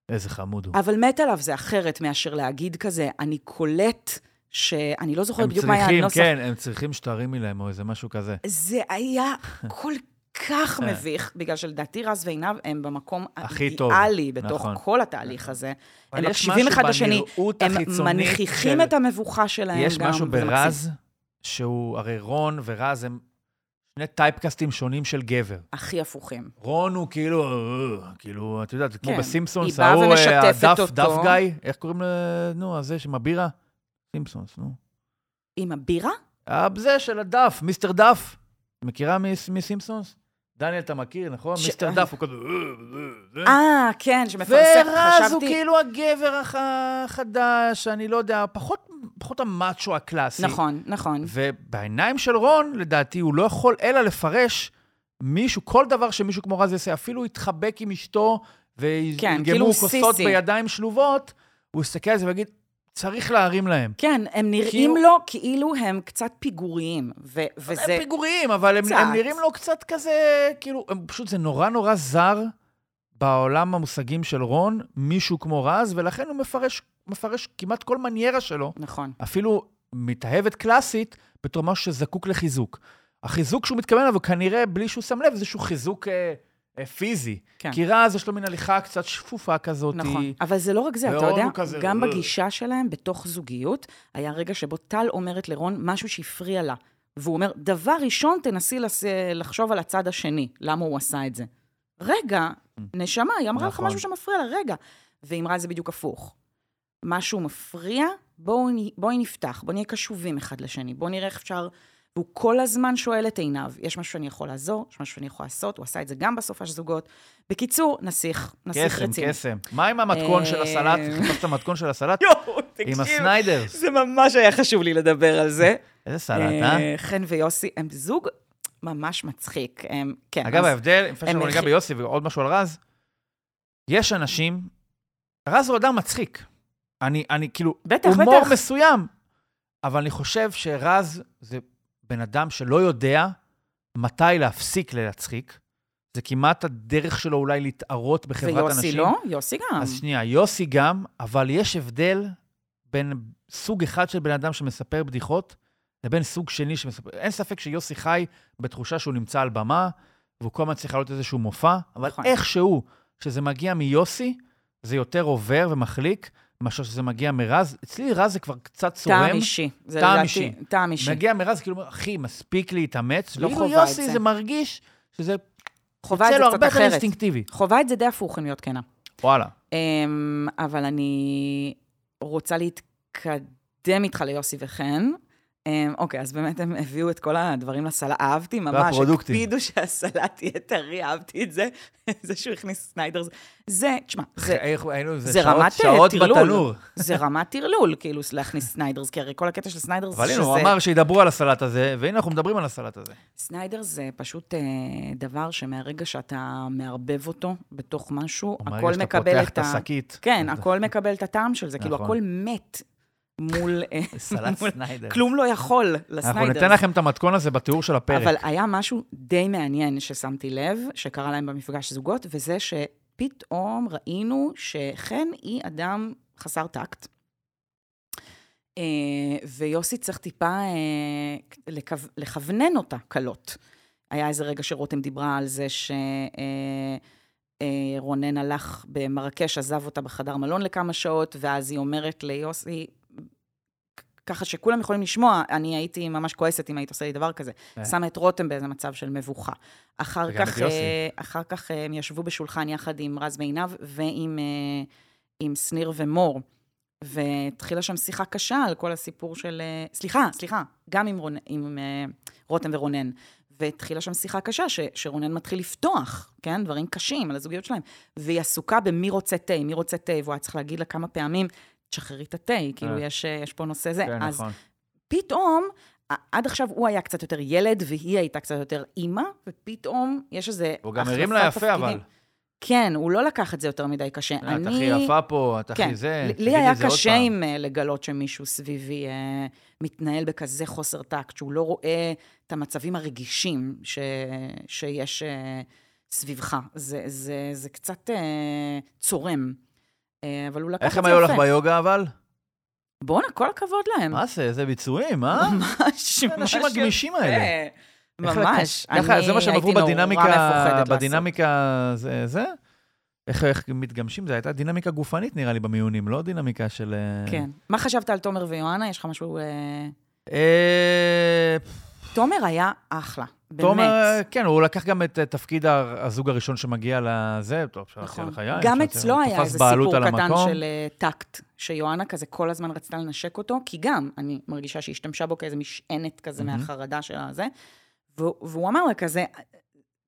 איזה חמוד הוא. אבל מת עליו זה אחרת מאשר להגיד כזה, אני קולט שאני לא זוכרת הם בדיוק מה היה צריכים, הנוסח. כן, הם צריכים שתרימי להם או איזה משהו כזה. זה היה כל כך אה. מביך, בגלל שלדעתי רז ועינב הם במקום האידיאלי בתוך נכון. כל התהליך הזה. אבל הם יש מקשיבים אחד לשני, הם מנכיחים של- את המבוכה שלהם גם. יש משהו. ברז, שהוא, הרי רון ורז הם שני טייפקאסטים שונים של גבר. הכי הפוכים. רון הוא כאילו, אה, כאילו, את יודעת, כמו כן, בסימפסונס, היא באה ההוא, אה, הדף. דף גיא, איך קוראים ל... נו, הזה עם הבירה? סימפסונס, נו. עם הבירה? אה, זה של הדף, מיסטר דף. מכירה מס- מסימפסונס? דניאל, אתה מכיר, נכון? ש- מיסטר. דף, הוא כזה... אה, אה, אה. אה, כן, שמפרסם, ורז הוא חשבתי... כאילו הגבר הח- החדש, אני לא יודע, פחות, פחות המאצ'ו הקלאסי. נכון, נכון. ובעיניים של רון, לדעתי, הוא לא יכול אלא לפרש מישהו, כל דבר שמישהו כמו רז יעשה, אפילו יתחבק עם אשתו כן, ויגמו כאילו כוסות. בידיים שלובות, הוא יסתכל על זה ויגיד, צריך להרים להם. כן, הם נראים כאילו- לו כאילו הם קצת פיגוריים, ו- וזה... הם פיגוריים, אבל הם. הם נראים לו קצת כזה, כאילו, הם פשוט, זה נורא נורא זר בעולם המושגים של רון, מישהו כמו רז, ולכן הוא מפרש, מפרש כמעט כל מניירה שלו, נכון. אפילו מתאהבת קלאסית, בתור משהו שזקוק לחיזוק. החיזוק שהוא מתכוון אליו, כנראה, בלי שהוא שם לב, זה איזשהו חיזוק אה, פיזי. כן. כי רז, יש לו מין הליכה קצת שפופה כזאת. נכון, אבל זה לא רק זה, אתה יודע, כזה, גם "אה". בגישה שלהם, בתוך זוגיות, היה רגע שבו טל אומרת לרון משהו שהפריע לה. והוא אומר, דבר ראשון, תנסי לס... לחשוב על הצד השני, למה הוא עשה את זה. רגע, נשמה, היא אמרה לך נכון. משהו שמפריע לה, רגע. והיא אמרה את זה בדיוק הפוך. משהו מפריע, בואו בואי נפתח, בואו נהיה קשובים אחד לשני, בואו נראה איך אפשר... והוא כל הזמן שואל את עיניו, יש משהו שאני יכול לעזור, יש משהו שאני יכול לעשות, הוא עשה את זה גם בסופש זוגות. בקיצור, נסיך, נסיך קסם, רציני. קסם. מה עם המתכון של אה, הסלט? חיפשת את המתכון של הסלט? יואו, עם הסניידרס. זה ממש היה חשוב לי לדבר על זה. איזה סלט, אה? אה, חן ויוסי הם זוג ממש מצחיק. הם, כן, אגב, אז- ההבדל, לפני שאנחנו ניגע ביוסי ועוד משהו על רז, יש אנשים, רז הוא אדם מצחיק. אני, אני כאילו, בטח, הומור בטח. מסוים, אבל אני חושב שרז זה בן אדם שלא יודע מתי להפסיק להצחיק. זה כמעט הדרך שלו אולי להתערות בחברת ויוסי אנשים. לא? יוסי גם. אז שנייה, יוסי גם, אבל יש הבדל בין סוג אחד של בן אדם שמספר בדיחות, לבין סוג שני שמספר... אין ספק שיוסי חי בתחושה שהוא נמצא על במה, והוא כל הזמן צריך לעלות איזשהו מופע, אבל נכון. איכשהו, כשזה מגיע מיוסי, זה יותר עובר ומחליק, מאשר שזה מגיע מרז. אצלי רז זה כבר קצת צורם. טעם אישי. זה טעם אישי. טעם אישי. מגיע מרז, כאילו, אחי, מספיק להתאמץ. לא חובה את יוסי, זה. זה מרגיש שזה חובה את זה קצת אחרת. אינסטינקטיבי. חובה את זה די הפוך, אם להיות כנה. וואלה. אמ, אבל אני רוצה להתקדם איתך ליוסי וחן. אמ, אוקיי, אז באמת הם הביאו את כל הדברים לסלט. אהבתי ממש, והפרודוקטים. הקפידו שהסלט יהיה טרי, אהבתי את זה. זה שהוא הכניס Snyder's. זה, תשמע, זה, זה זה שעות- רמת שעות טרלול. בתנור. זה רמת טרלול, כאילו, להכניס Snyder's, כי הרי כל הקטע של Snyder's אבל הנה, הוא אמר שידברו על הסלט הזה, והנה אנחנו מדברים על הסלט הזה. Snyder זה פשוט אה, דבר שמהרגע שאתה מערבב אותו בתוך משהו, הכל שאתה מקבל פותח את את ה... השקית. כן, הכל מקבל את הטעם של זה, כאילו, נכון. הכל מת מול... אה, סלט מול- Snyder. כלום לא יכול אנחנו ל Snyder. ניתן לכם את המתכון הזה בתיאור של הפרק. אבל היה משהו די מעניין ששמתי לב, שקרה להם במפגש זוגות, וזה שפתאום ראינו שחן היא אדם חסר טקט. אה, ויוסי צריך טיפה אה, לכו- לכוונן אותה קלות. היה איזה רגע שרותם דיברה על זה שרונן הלך במרקש, עזב אותה בחדר מלון לכמה שעות, ואז היא אומרת ליוסי, ככה שכולם יכולים לשמוע, אני הייתי ממש כועסת אם היית עושה לי דבר כזה. אה. שמה את רותם באיזה מצב של מבוכה. אחר כך. אה, אחר כך אה, הם ישבו בשולחן יחד עם רז מעינב ועם עם שניר ומור, והתחילה שם שיחה קשה על כל הסיפור של... סליחה, סליחה, גם עם, רונ... עם רותם ורונן. והתחילה שם שיחה קשה, ש, שרונן מתחיל לפתוח, כן? דברים קשים על הזוגיות שלהם. והיא עסוקה במי רוצה תה, מי רוצה תה, והוא היה צריך להגיד לה כמה פעמים, תשחררי את התה, כאילו, אה. יש, אה, יש פה נושא זה. כן, אז נכון. פתאום, עד עכשיו הוא היה קצת יותר ילד, והיא הייתה קצת יותר אימא, ופתאום יש איזה הוא גם הרים לה יפה, אבל. כן, הוא לא לקח את זה יותר מדי קשה. אה, את הכי יפה פה, את כן, הכי זה. לי- היה קשה. עם אה, לגלות שמישהו סביבי מתנהל בכזה חוסר טקט, שהוא לא רואה את המצבים הרגישים שיש סביבך. זה, זה, זה קצת צורם. אה, אבל הוא לקח את איך זה הם יפה. היו לך ביוגה, אבל? בואנה, כל הכבוד להם. מה זה, איזה ביצועים, אה? ממש, האנשים ממש הגמישים יפה. האלה. איך ממש. ככה, זה מה שהם עברו בדינמיקה. בדינמיקה, זה, זה? איך, איך מתגמשים? זו הייתה דינמיקה גופנית, נראה לי, במיונים, לא דינמיקה של... אה, כן. מה חשבת על תומר ויואנה? יש לך משהו... אה, תומר היה אחלה, באמת. תומר, כן, הוא לקח גם את אה, תפקיד הזוג הראשון שמגיע לזה, טוב, אפשר להציע יין. גם אצלו הוא היה איזה סיפור קטן המקום. של אה, טקט, שיואנה כזה כל הזמן רצתה לנשק אותו, כי גם, אני מרגישה שהיא השתמשה בו כאיזה משענת כזה מהמם. מהחרדה של הזה, והוא והוא אמר לה כזה,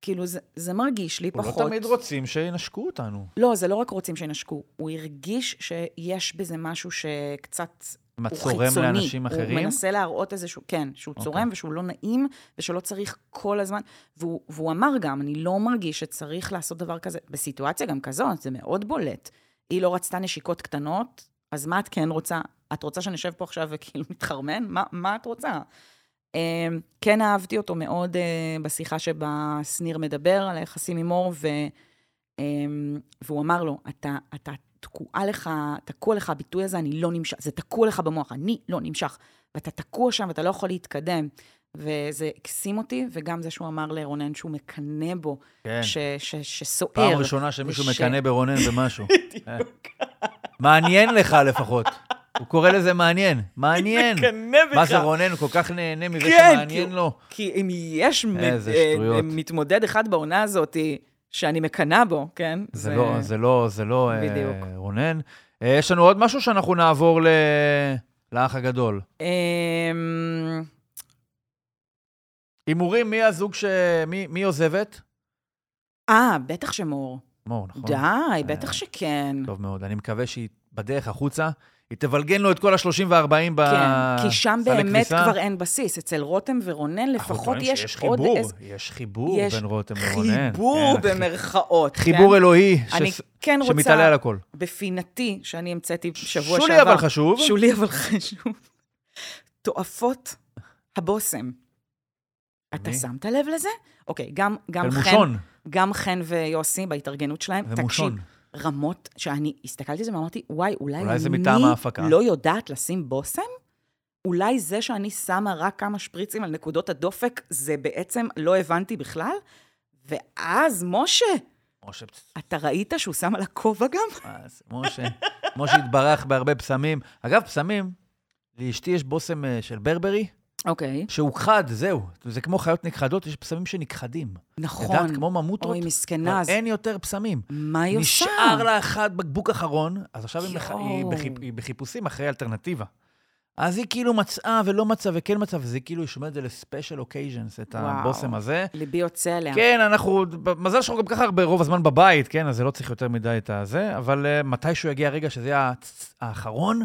כאילו, זה- זה מרגיש לי לא פחות... תמיד רוצים שינשקו אותנו. לא, זה לא רק רוצים שינשקו, הוא הרגיש שיש בזה משהו שקצת... מה, הוא צורם. לאנשים הוא אחרים? מנסה להראות איזשהו, כן, שהוא אוקיי. צורם ושהוא לא נעים, ושלא צריך כל הזמן. והוא, והוא אמר גם, אני לא מרגיש שצריך לעשות דבר כזה. בסיטואציה גם כזאת, זה מאוד בולט. היא לא רצתה נשיקות קטנות, אז מה את כן רוצה? את רוצה שנשב פה עכשיו וכאילו נתחרמן? מה, מה את רוצה? אה, כן אהבתי אותו מאוד אה, בשיחה שבה שניר מדבר על היחסים עם מור, ו, אה, והוא אמר לו, אתה, אתה תקועה לך, תקוע לך הביטוי הזה, אני לא נמשך, זה תקוע לך במוח, אני לא נמשך. ואתה תקוע שם ואתה לא יכול להתקדם. וזה הקסים אותי, וגם זה שהוא אמר לרונן שהוא מקנא בו, כן. ש, ש, שסוער. פעם ראשונה שמישהו וש- מקנא ברונן במשהו. אה. מעניין לך לפחות. הוא קורא לזה מעניין. מעניין. מקנא בך. מה זה רונן, הוא כל כך נהנה מזה כן, שמעניין כי- לו. כי אם יש מת- אה. מתמודד אחד בעונה הזאת שאני מקנאה בו, כן? זה לא, זה לא, זה לא אה, בדיוק. רונן. אה, יש לנו עוד משהו שאנחנו נעבור ל- לאח הגדול. אמ, הימורים, מי הזוג ש... מי מי עוזבת? אה, בטח שמור. מור, נכון? די, בטח שכן. טוב מאוד. אני מקווה שהיא בדרך החוצה, היא תבלגן לו את כל ה-30 ו-40 בסלי כן, כי שם באמת כביסה. כבר אין בסיס. אצל רותם ורונן אנחנו לפחות יש שיש עוד חיבור, איזה... יש חיבור יש בין רותם לרונן. חיבור כן, במרכאות, כן? חיבור אלוהי, אני ש- כן רוצה, שמתעלה על הכל. בפינתי, שאני המצאתי שבוע שולי שעבר. אבל חשוב. שולי אבל חשוב. תועפות הבושם. אתה? שמת לב לזה? אוקיי, גם, גם חן. גם חן ויוסי בהתארגנות שלהם. ומושון. תקשיב, רמות שאני הסתכלתי על זה ואמרתי, וואי, אולי, אולי זה אני מטעם ההפקה." לא יודעת לשים בושם? אולי זה שאני שמה רק כמה שפריצים על נקודות הדופק, זה בעצם לא הבנתי בכלל? ואז, משה, משה, אתה ראית שהוא שם על הכובע גם? זה, משה, משה התברך בהרבה פסמים. אגב, פסמים, לאשתי יש בושם אה, של ברברי, אוקיי. שהוא חד, זהו. זה כמו חיות נכחדות, יש פסמים שנכחדים. נכון. ידעת, כמו ממוטות, אוי, מסכנה, אז אין יותר פסמים. מה היא עושה? נשאר לה אחד בקבוק אחרון, אז עכשיו היא, מח... היא. בחיפ... היא בחיפושים אחרי אלטרנטיבה. אז היא כאילו מצאה ולא מצאה וכן מצאה, וזה כאילו היא שומרת את זה לספיישל אוקייז'נס, את וואו. הבושם הזה. ליבי יוצא עליה. כן, אנחנו, מזל שאנחנו גם ככה הרבה רוב הזמן בבית, כן? אז זה לא צריך יותר מדי את הזה, אבל uh, מתישהו יגיע הרגע שזה יהיה האחרון,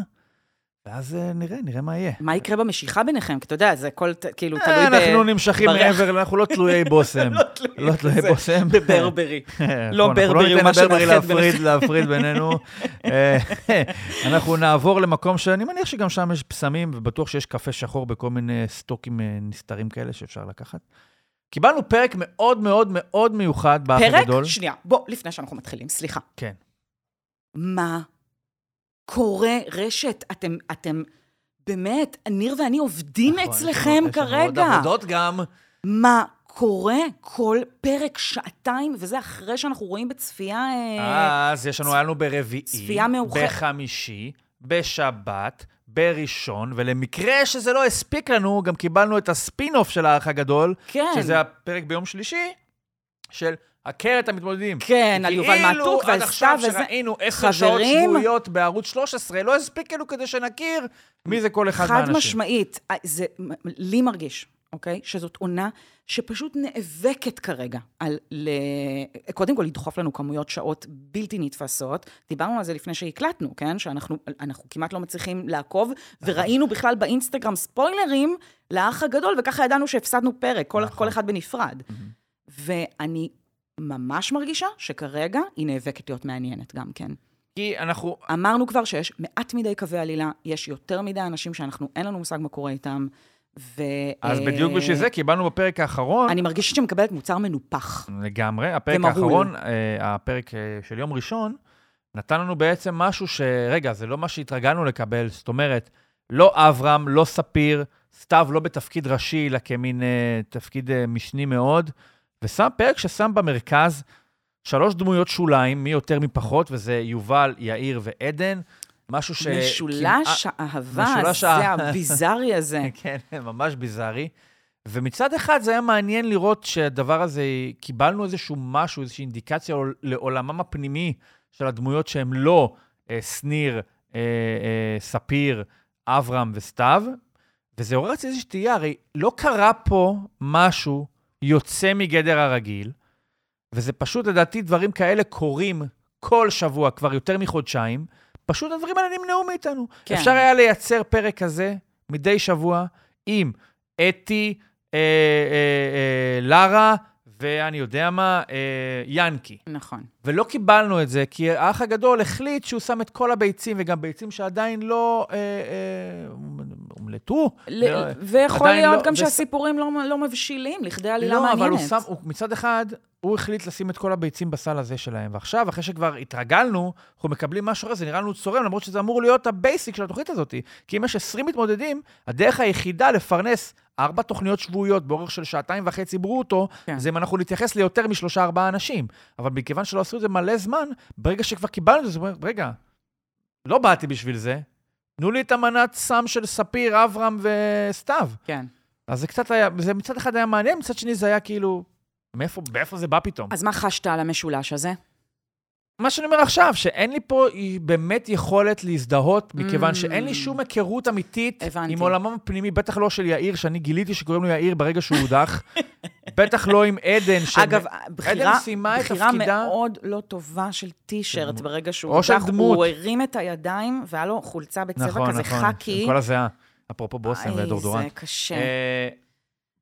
ואז uh, נראה, נראה מה יהיה. מה יקרה במשיכה ביניכם? כי אתה יודע, זה הכל כאילו אה, תלוי ב... אנחנו נמשכים. מעבר, אנחנו לא תלויי בושם. לא תלויי. בושם. בברברי. לא אנחנו ברברי, הוא מה שמאחד להפריד, להפריד בינינו. אה, אנחנו נעבור למקום שאני מניח שגם שם יש פסמים, ובטוח שיש קפה שחור בכל מיני סטוקים אה, נסתרים כאלה שאפשר לקחת. קיבלנו פרק מאוד מאוד מאוד מיוחד באח פרק? הגדול. שנייה, בוא, לפני שאנחנו מתחילים, סליחה. כן. מה קורה, רשת? אתם, אתם באמת, ניר ואני עובדים נכון, אצלכם יש לנו- יש כרגע. לנו עוד עבודות גם. מה קורה כל פרק שעתיים, וזה אחרי שאנחנו רואים בצפייה... אה, אז יש לנו, היה לנו ברביעי, צפייה מאוחרת. בחמישי, בשבת, בראשון, ולמקרה שזה לא הספיק לנו, גם קיבלנו את הספין-אוף של האח הגדול, כן. שזה הפרק ביום שלישי, של עקרת המתמודדים. כן, על יובל מעתוק ועל כאילו עד עכשיו סתיו וזה. שראינו עשר שעות שבועיות בערוץ 13, לא הספיק לנו כדי שנכיר מי זה כל אחד חד מהאנשים. משמעית, אה, זה, לי מרגיש, אוקיי? שזאת עונה שפשוט נאבקת כרגע על, ל... קודם כל, לדחוף לנו כמויות שעות בלתי נתפסות. דיברנו על זה לפני שהקלטנו, כן? שאנחנו אנחנו כמעט לא מצליחים לעקוב, וראינו בכלל באינסטגרם ספוילרים לאח הגדול, וככה ידענו שהפסדנו פרק, כל, נכון. כל אחד בנפרד. ואני ממש מרגישה שכרגע היא נאבקת להיות מעניינת גם כן. כי אנחנו... אמרנו כבר שיש מעט מדי קווי עלילה, יש יותר מדי אנשים שאנחנו, אין לנו מושג מה קורה איתם, ו... אז אה, בדיוק בשביל זה קיבלנו בפרק האחרון, אני מרגישת שמקבלת מוצר מנופח. לגמרי, הפרק ומהול. האחרון, אה, הפרק אה, של יום ראשון, נתן לנו בעצם משהו ש... רגע, זה לא מה שהתרגלנו לקבל, זאת אומרת, לא אברהם, לא ספיר, סתיו לא בתפקיד ראשי, אלא כמין אה, תפקיד אה, משני מאוד, ושם פרק ששם במרכז שלוש דמויות שוליים, מי יותר מי פחות, וזה יובל, יאיר ועדן, משהו ש... משולש האהבה משולש הזה, ה- הביזארי הזה. כן, ממש ביזארי. ומצד אחד זה היה מעניין לראות שהדבר הזה, קיבלנו איזשהו משהו, איזושהי אינדיקציה עול- לעולמם הפנימי של הדמויות שהן לא אה, שניר, אה, אה, ספיר, אברהם וסתיו, וזה עורר אצלי איזושהי תהייה, הרי לא קרה פה משהו יוצא מגדר הרגיל, וזה פשוט, לדעתי, דברים כאלה קורים כל שבוע, כבר יותר מחודשיים, פשוט הדברים האלה נמנעו מאיתנו. כן. אפשר היה לייצר פרק כזה מדי שבוע עם אתי, אה, אה, אה, לארה, ואני יודע מה, אה, ינקי. נכון. ולא קיבלנו את זה, כי האח הגדול החליט שהוא שם את כל הביצים, וגם ביצים שעדיין לא אה, אה, הומלטו. ל- לא- ויכול להיות לא- גם וס- שהסיפורים לא לא מבשילים לכדי עלילה לא, מעניינת. אבל הוא שם, הוא, מצד אחד, הוא החליט לשים את כל הביצים בסל הזה שלהם, ועכשיו, אחרי שכבר התרגלנו, אנחנו מקבלים משהו אחר, זה נראה לנו צורם, למרות שזה אמור להיות ה basic של התוכנית הזאת. כי אם יש 20 מתמודדים, הדרך היחידה לפרנס ארבע תוכניות שבועיות באורך של שעתיים וחצי ברוטו, כן. זה אם אנחנו נתייחס ליותר משלושה, ארבעה אנשים. אבל מכיוון שלא עשו את זה מלא זמן, ברגע שכבר קיבלנו את זה, רגע, לא באתי בשביל זה, תנו לי את המנת סם של ספיר, אברהם וסתיו. כן. אז זה קצת היה, זה מצד אחד היה מעניין, מצד שני זה היה כאילו, מאיפה, מאיפה זה בא פתאום? אז מה חשת על המשולש הזה? מה שאני אומר עכשיו, שאין לי פה באמת יכולת להזדהות, מכיוון Mm. שאין לי שום היכרות אמיתית הבנתי. עם עולמם הפנימי, בטח לא של יאיר, שאני גיליתי שקוראים לו יאיר ברגע שהוא הודח, בטח לא עם עדן, ש... אגב, בחירה, סיימה את בחירה תפקידה. מאוד לא טובה של טישרט ברגע שהוא או של דמות. הוא הרים את הידיים והיה לו חולצה בצבע נכון, כזה נכון, חאקי. עם כל הזיעה, אפרופו בושם איי, ודורדורנט. זה קשה. אה,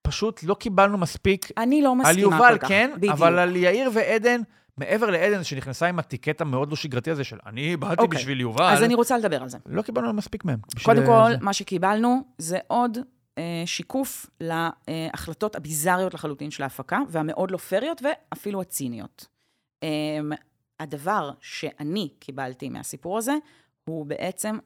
פשוט לא קיבלנו מספיק אני לא על מסכימה יובל, כל כך. כן, בדיוק. אבל על יאיר ועדן, מעבר לעדן שנכנסה עם הטיקט המאוד לא שגרתי הזה של אני באתי אוקיי. בשביל יובל, אז אני רוצה לדבר על זה. לא קיבלנו מספיק מהם. קודם כל, זה. מה שקיבלנו זה עוד אה, שיקוף להחלטות הביזריות לחלוטין של ההפקה, והמאוד לא פריות ואפילו הציניות. אה, הדבר שאני קיבלתי מהסיפור הזה, הוא בעצם,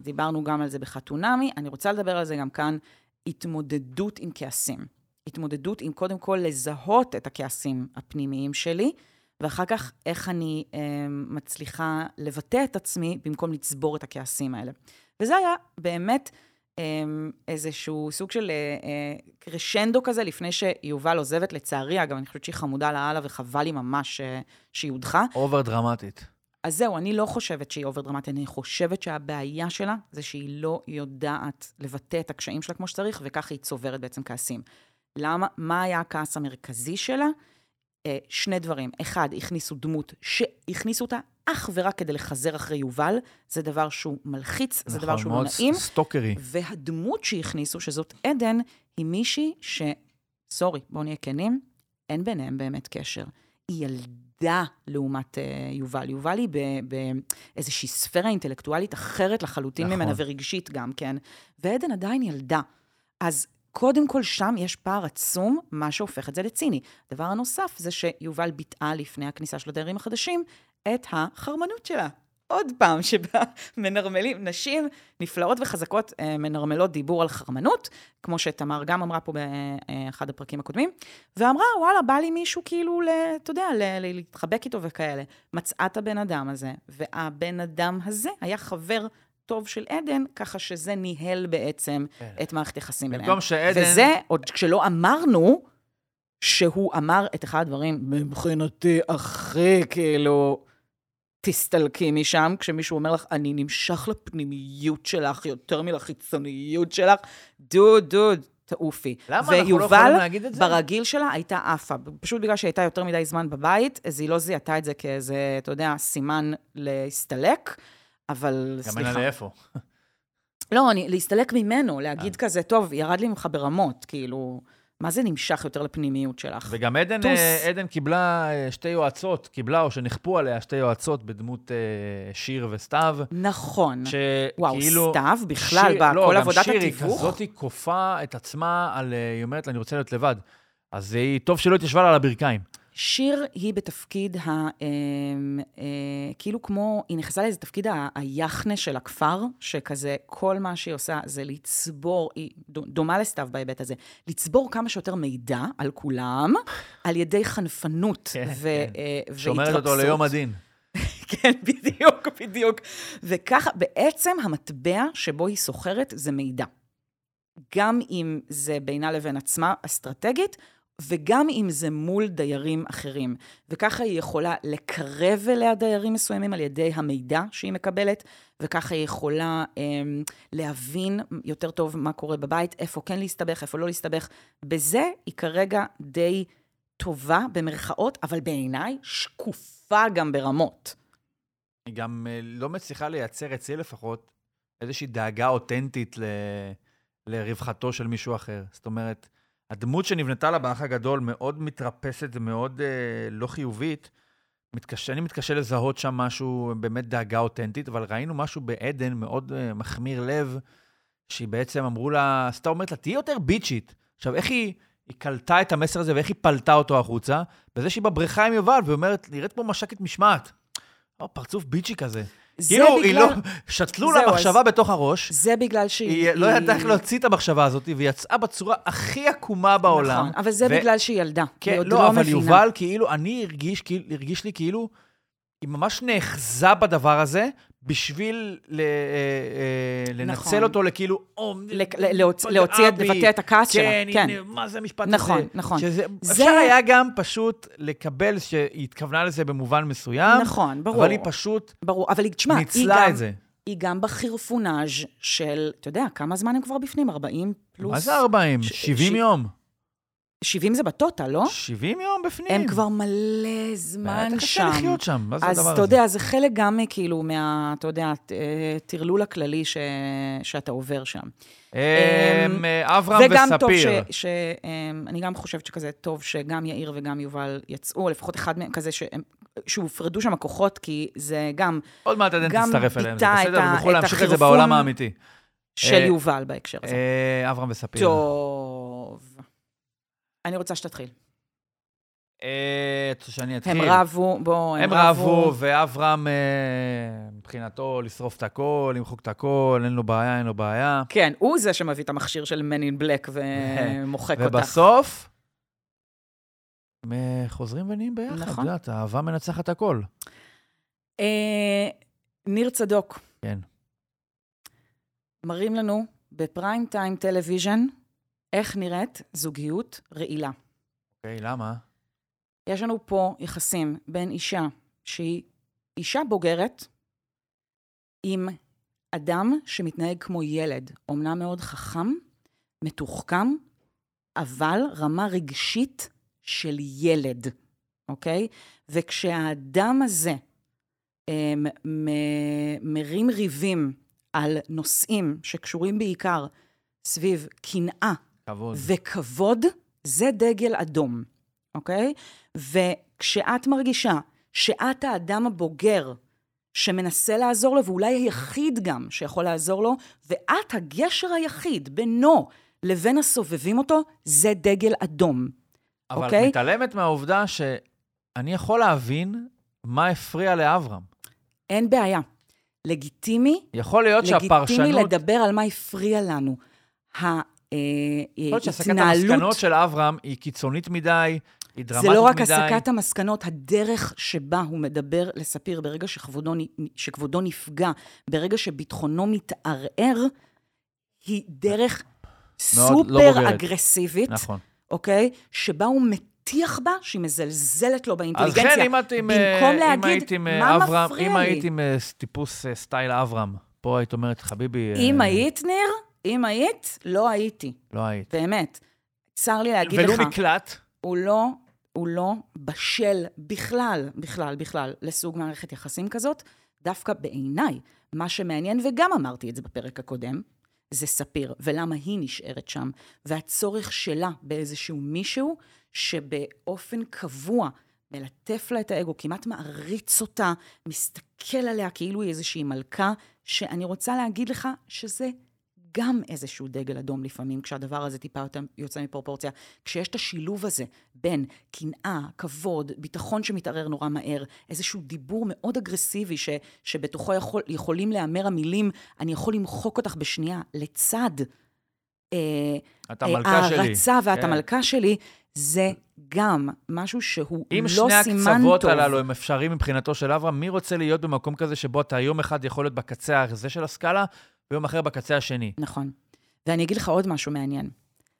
דיברנו גם על זה בחתונמי, אני רוצה לדבר על זה גם כאן, התמודדות עם כעסים. התמודדות עם קודם כל לזהות את הכעסים הפנימיים שלי, ואחר כך איך אני אה, מצליחה לבטא את עצמי במקום לצבור את הכעסים האלה. וזה היה באמת אה, איזשהו סוג של אה, אה, קרשנדו כזה לפני שיובל עוזבת, לצערי, אגב, אני חושבת שהיא חמודה לאללה וחבל לי ממש אה, שהיא הודחה. אובר דרמטית. אז זהו, אני לא חושבת שהיא over דרמטית, אני חושבת שהבעיה שלה זה שהיא לא יודעת לבטא את הקשיים שלה כמו שצריך, וככה היא צוברת בעצם כעסים. למה? מה היה הכעס המרכזי שלה? שני דברים. אחד, הכניסו דמות שהכניסו אותה אך ורק כדי לחזר אחרי יובל. זה דבר שהוא מלחיץ, זה דבר שהוא לא נעים. סטוקרי. והדמות שהכניסו, שזאת עדן, היא מישהי ש... סורי, בואו נהיה כנים, אין ביניהם באמת קשר. היא ילדה לעומת uh, יובל. יובל היא באיזושהי ספירה אינטלקטואלית אחרת לחלוטין נכון. ממנה, ורגשית גם כן, ועדן עדיין ילדה. אז קודם כל שם יש פער עצום, מה שהופך את זה לציני. הדבר הנוסף זה שיובל ביטאה לפני הכניסה של הדיירים החדשים את החרמנות שלה. עוד פעם, שבה מנרמלים, נשים נפלאות וחזקות אה, מנרמלות דיבור על חרמנות, כמו שתמר גם אמרה פה באחד הפרקים הקודמים, ואמרה, וואלה, בא לי מישהו כאילו, אתה יודע, להתחבק איתו וכאלה. מצאה את הבן אדם הזה, והבן אדם הזה היה חבר טוב של עדן, ככה שזה ניהל בעצם כן. את מערכת יחסים ביניהם. במקום שעדן... וזה, עוד כשלא אמרנו, שהוא אמר את אחד הדברים, מבחינתי הכי כאילו, תסתלקי משם, כשמישהו אומר לך, אני נמשך לפנימיות שלך יותר מלחיצוניות שלך, דוד, דוד, תעופי. למה אנחנו לא יכולים להגיד את זה? ויובל, ברגיל שלה, הייתה עפה. פשוט בגלל שהיא הייתה יותר מדי זמן בבית, אז היא לא זיהתה את זה כאיזה, אתה יודע, סימן להסתלק, אבל גם סליחה. אין לה לאיפה. לא, אני, להסתלק ממנו, להגיד כזה, טוב, ירד לי ממך ברמות, כאילו, מה זה נמשך יותר לפנימיות שלך? וגם עדן, טוס. אה, עדן קיבלה אה, שתי יועצות, קיבלה או שנכפו עליה שתי יועצות בדמות אה, שיר וסתיו. נכון. וואו, שכאילו... סתיו, בכלל, שיר- לא, בכל גם עבודת שיר היא התיווך. כזאת היא כופה את עצמה על... היא אומרת לה, אני רוצה להיות לבד. אז היא, טוב שלא התיישבה לה על הברכיים. שיר היא בתפקיד ה... אה, אה, כאילו כמו, היא נכנסה לאיזה תפקיד ה- היחנה של הכפר, שכזה, כל מה שהיא עושה זה לצבור, היא דו- דומה לסתיו בהיבט הזה, לצבור כמה שיותר מידע על כולם, על ידי חנפנות כן, ו- כן. אה, שומרת אותו והתרפסות. ליום הדין. כן, בדיוק, בדיוק. וככה, בעצם המטבע שבו היא סוחרת זה מידע. גם אם זה בינה לבין עצמה אסטרטגית, וגם אם זה מול דיירים אחרים. וככה היא יכולה לקרב אליה דיירים מסוימים על ידי המידע שהיא מקבלת, וככה היא יכולה אמ, להבין יותר טוב מה קורה בבית, איפה כן להסתבך, איפה לא להסתבך. בזה היא כרגע די טובה, במרכאות, אבל בעיניי שקופה גם ברמות. היא גם אה, לא מצליחה לייצר אצלי לפחות איזושהי דאגה אותנטית ל... לרווחתו של מישהו אחר. זאת אומרת, הדמות שנבנתה לה באח הגדול מאוד מתרפסת ומאוד אה, לא חיובית. מתקשה, אני מתקשה לזהות שם משהו, באמת דאגה אותנטית, אבל ראינו משהו בעדן מאוד אה, מחמיר לב, שהיא בעצם אמרו לה, סתם אומרת לה, תהיי יותר ביצ'ית. עכשיו, איך היא, היא קלטה את המסר הזה ואיך היא פלטה אותו החוצה? בזה שהיא בבריכה עם יובל, והיא אומרת, נראית כמו מש"קית משמעת. או, פרצוף ביצ'י כזה. כאילו, היא בגלל- לא... שתלו לה מחשבה בתוך הראש. זה בגלל שהיא... היא לא ידעה איך להוציא את המחשבה הזאת, והיא יצאה בצורה הכי עקומה בעולם. נכון, אבל זה ו- בגלל שהיא ילדה. כן, היא עוד לא, לא אבל מבינה. יובל, כאילו, אני הרגיש, כאילו, הרגיש לי כאילו, היא ממש נאחזה בדבר הזה, בשביל ל, אה, אה, לנצל נכון. אותו לכאילו, או, להוציא, את- לבטא את הכעס שלה. כן, כן, הנה, מה זה המשפט נכון, הזה? נכון. שזה, זה- אפשר היה גם פשוט לקבל שהיא התכוונה לזה במובן מסוים, נכון, ברור. אבל היא פשוט ברור, אבל תשמע, היא ניצלה גם, את זה. היא גם בחירפונאז' של, אתה יודע, כמה זמן הם כבר בפנים? 40 פלוס? מה זה 40? ש- 70 ש- יום. 70 זה בטוטל, לא? 70 יום בפנים. הם כבר מלא זמן שם. קשה לחיות שם, מה זה הדבר אז הזה? אתה יודע, זה חלק גם כאילו מה, אתה יודע, טרלול הכללי ש... שאתה עובר שם. אמ, אה, אברהם וגם טוב ש... וספיר. אמ, אני גם חושבת שכזה טוב שגם יאיר וגם יובל יצאו, או לפחות אחד מהם כזה שהם... שהופרדו שם הכוחות, כי זה גם עוד מעט עדן גם תצטרף אליהם, זה בסדר, הם יוכלו להמשיך את זה. בעולם האמיתי. של אה, יובל בהקשר הזה. אה, אברהם וספיר. טוב. אני רוצה שתתחיל. אה, אתה רוצה שאני אתחיל? הם רבו, בואו, הם רבו, ואברהם, אה, מבחינתו, לשרוף את הכל, למחוק את הכל, אין לו בעיה, אין לו בעיה. כן, הוא זה שמביא את המכשיר של Men in Black ומוחק אותך. ובסוף, הם חוזרים ונהיים ביחד, את נכון. יודעת, האהבה מנצחת הכל. אה, ניר צדוק. כן. מראים לנו ב prime time television איך נראית זוגיות רעילה. אוקיי, למה? יש לנו פה יחסים בין אישה שהיא אישה בוגרת עם אדם שמתנהג כמו ילד, אומנם מאוד חכם, מתוחכם, אבל רמה רגשית של ילד, אוקיי? וכשהאדם הזה אמ, מ- מרים ריבים על נושאים שקשורים בעיקר סביב קנאה כבוד. וכבוד, זה דגל אדום, אוקיי? וכשאת מרגישה שאת האדם הבוגר שמנסה לעזור לו, ואולי היחיד גם שיכול לעזור לו, ואת הגשר היחיד בינו לבין הסובבים אותו, זה דגל אדום. אבל אוקיי? את מתעלמת מהעובדה שאני יכול להבין מה הפריע לאברהם. אין בעיה. לגיטימי, יכול להיות שהפרשנות... לגיטימי לדבר על מה הפריע לנו. ההתנהלות... יכול להיות שהסקת המסקנות של אברהם היא קיצונית מדי, היא דרמטית זה מדי. לא רק הסקת המסקנות, הדרך שבה הוא מדבר לספיר, ברגע שכבודו, שכבודו נפגע, ברגע שביטחונו מתערער, היא דרך לא סופר בוגרת. אגרסיבית, נכון. אוקיי? שבה הוא מטיח בה שהיא מזלזלת לו אז באינטליגנציה. כן, אם את עם... אה, במקום אם להגיד, היית עם, אה, מה אברהם, מפריע אם לי? היית עם אה, טיפוס אה, סטייל אברהם, פה היית אומרת, חביבי... אה, אם היית, ניר, אם היית, לא הייתי. לא היית. באמת. צר לי להגיד לך. ולו מקלט. הוא לא, הוא לא בשל בכלל, בכלל, בכלל, לסוג מערכת יחסים כזאת. דווקא בעיניי, מה שמעניין, וגם אמרתי את זה בפרק הקודם, זה ספיר, ולמה היא נשארת שם, והצורך שלה באיזשהו מישהו שבאופן קבוע מלטף לה את האגו, כמעט מעריץ אותה, מסתכל עליה כאילו היא איזושהי מלכה, שאני רוצה להגיד לך שזה גם איזשהו דגל אדום לפעמים, כשהדבר הזה טיפה יותר יוצא מפרופורציה. כשיש את השילוב הזה בין קנאה, כבוד, ביטחון שמתערער נורא מהר, איזשהו דיבור מאוד אגרסיבי ש, שבתוכו יכול, יכולים להיאמר המילים, אני יכול למחוק אותך בשנייה, לצד אה, את המלכה שלי. הערצה ואת כן. המלכה שלי, זה גם משהו שהוא אם לא שני סימן הקצוות טוב. הללו הם אפשריים מבחינתו של אברהם, מי רוצה להיות במקום כזה שבו אתה יום אחד יכול להיות בקצה הזה של הסקאלה, ויום אחר בקצה השני? נכון. ואני אגיד לך עוד משהו מעניין.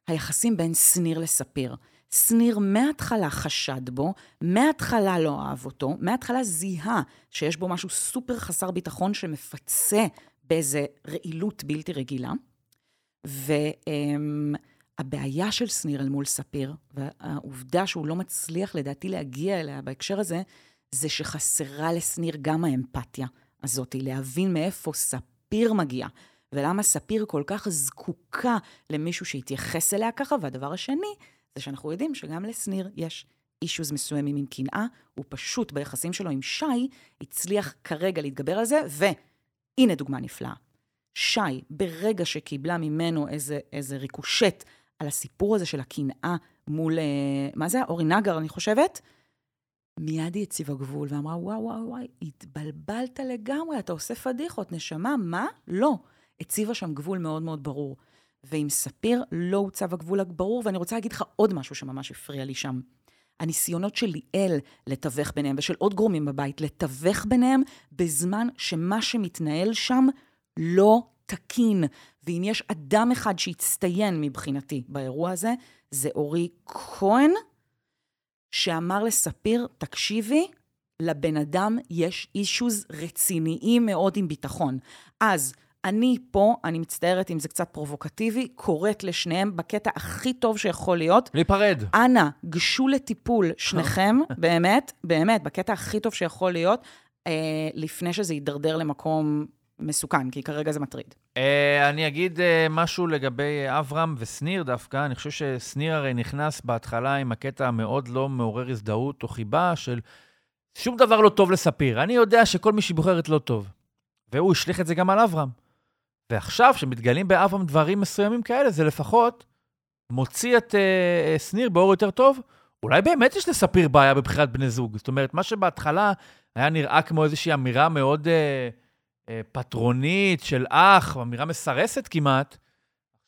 היחסים בין שניר לספיר. שניר מההתחלה חשד בו, מההתחלה לא אהב אותו, מההתחלה זיהה שיש בו משהו סופר חסר ביטחון שמפצה באיזה רעילות בלתי רגילה. והבעיה של שניר אל מול ספיר, והעובדה שהוא לא מצליח לדעתי להגיע אליה בהקשר הזה, זה שחסרה לשניר גם האמפתיה הזאת, להבין מאיפה ספיר מגיע, ולמה ספיר כל כך זקוקה למישהו שיתייחס אליה ככה, והדבר השני, זה שאנחנו יודעים שגם לשניר יש אישוז מסוימים עם קנאה, הוא פשוט ביחסים שלו עם שי, הצליח כרגע להתגבר על זה, והנה דוגמה נפלאה. שי, ברגע שקיבלה ממנו איזה, איזה ריקושט על הסיפור הזה של הקנאה מול, אה, מה זה? אורי נגר, אני חושבת, מיד היא הציבה גבול ואמרה, וואו, וואו, וואי, התבלבלת לגמרי, אתה עושה פדיחות, נשמה, מה? לא. הציבה שם גבול מאוד מאוד ברור. ועם ספיר לא הוצב הגבול הברור, ואני רוצה להגיד לך עוד משהו שממש הפריע לי שם. הניסיונות של ליאל לתווך ביניהם, ושל עוד גורמים בבית, לתווך ביניהם, בזמן שמה שמתנהל שם לא תקין. ואם יש אדם אחד שהצטיין מבחינתי באירוע הזה, זה אורי כהן, שאמר לספיר, תקשיבי, לבן אדם יש אישוז רציניים מאוד עם ביטחון. אז אני פה, אני מצטערת אם זה קצת פרובוקטיבי, קוראת לשניהם בקטע הכי טוב שיכול להיות. להיפרד. אנא, גשו לטיפול, שניכם, באמת, באמת, בקטע הכי טוב שיכול להיות, אה, לפני שזה יידרדר למקום מסוכן, כי כרגע זה מטריד. אה, אני אגיד אה, משהו לגבי אברהם ושניר דווקא. אני חושב ששניר הרי נכנס בהתחלה עם הקטע המאוד לא מעורר הזדהות או חיבה של שום דבר לא טוב לספיר. אני יודע שכל מי שהיא בוחרת לא טוב. והוא השליך את זה גם על אברהם. ועכשיו, כשמתגלים באברהם דברים מסוימים כאלה, זה לפחות מוציא את אה, אה, שניר באור יותר טוב. אולי באמת יש לספיר בעיה בבחירת בני זוג. זאת אומרת, מה שבהתחלה היה נראה כמו איזושהי אמירה מאוד אה, פטרונית של אח, אמירה מסרסת כמעט,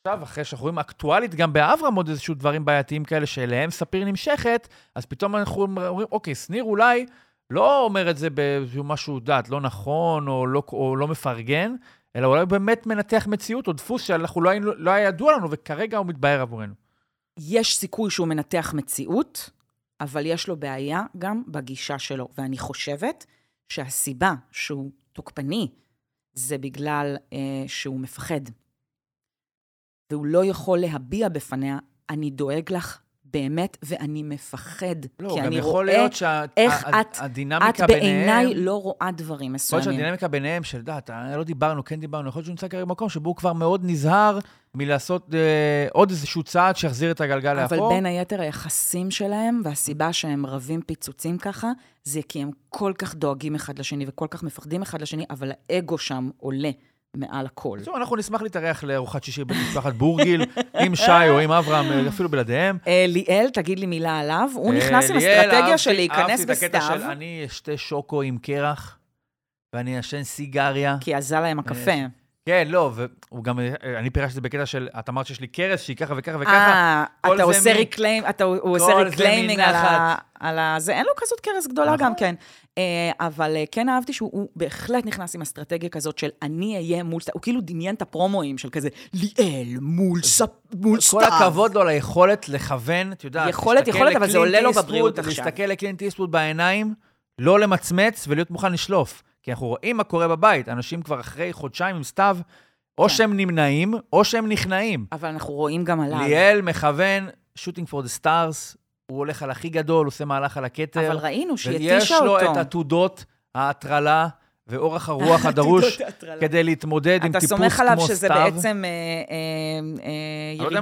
עכשיו, אחרי שאנחנו רואים אקטואלית גם באברהם עוד איזשהו דברים בעייתיים כאלה שאליהם ספיר נמשכת, אז פתאום אנחנו אומרים, אוקיי, שניר אולי לא אומר את זה באיזשהו משהו דת, לא נכון או לא, או לא מפרגן, אלא אולי באמת מנתח מציאות או דפוס שאנחנו לא, לא היה ידוע לנו, וכרגע הוא מתבהר עבורנו. יש סיכוי שהוא מנתח מציאות, אבל יש לו בעיה גם בגישה שלו. ואני חושבת שהסיבה שהוא תוקפני זה בגלל אה, שהוא מפחד. והוא לא יכול להביע בפניה, אני דואג לך באמת, ואני מפחד. לא, כי אני רואה להיות איך את- את ביניהם... בעיניי לא רואה דברים יכול להיות מסוימים. שהדינמיקה ביניהם של דת, אה, לא דיברנו, כן דיברנו, יכול להיות שהוא נמצא כרגע במקום שבו הוא כבר מאוד נזהר מלעשות אה, עוד איזשהו צעד שיחזיר את הגלגל אבל לאחור. בין היתר היחסים שלהם, והסיבה שהם רבים פיצוצים ככה, זה כי הם כל כך דואגים אחד לשני וכל כך מפחדים אחד לשני, אבל האגו שם עולה מעל הכל. בקיצור, אנחנו נשמח להתארח לארוחת שישי במשפחת בורגיל, עם שי או עם אברהם, אה, אפילו בלעדיהם. אה, ליאל, תגיד לי מילה עליו. הוא אה, נכנס עם אסטרטגיה של להיכנס בסתיו. אני אשתה שוקו עם קרח, ואני אעשן סיגריה. כי עזה להם הקפה. כן, לא, והוא גם, אני פירשתי את זה בקטע של, את אמרת שיש לי קרס שהיא ככה וככה וככה. אה, אתה עושה ריקליים, אתה עושה ריקליימינג על ה... מנחת. על ה... זה, אין לו כזאת קרס גדולה נכון. גם כן. אה, אבל אה, כן אהבתי שהוא הוא בהחלט נכנס עם אסטרטגיה כזאת של אני אהיה מול סתיו, הוא כאילו דמיין את הפרומואים של כזה, ליאל מול סתיו. כל הכבוד לו ליכולת לכוון, את יודעת, יכולת, יכולת, אבל זה עולה לו בבריאות עכשיו. להסתכל לקלינט איסטווד בעיניים, לא למצמץ ולהיות מוכן לשלוף. כי אנחנו רואים מה קורה בבית, אנשים כבר אחרי חודשיים עם סתיו, או כן. שהם נמנעים, או שהם נכנעים. אבל אנחנו רואים גם עליו. ליאל מכוון, shooting for the stars, הוא הולך על הכי גדול, עושה מהלך על הכתר. אבל ראינו שהיא ויש התישה לו אותו. את עתודות ההטרלה ואורך הרוח הדרוש. כדי להתמודד עם אתה טיפוס סומך עליו כמו שזה סתיו. בעצם אה, אה, אה, לא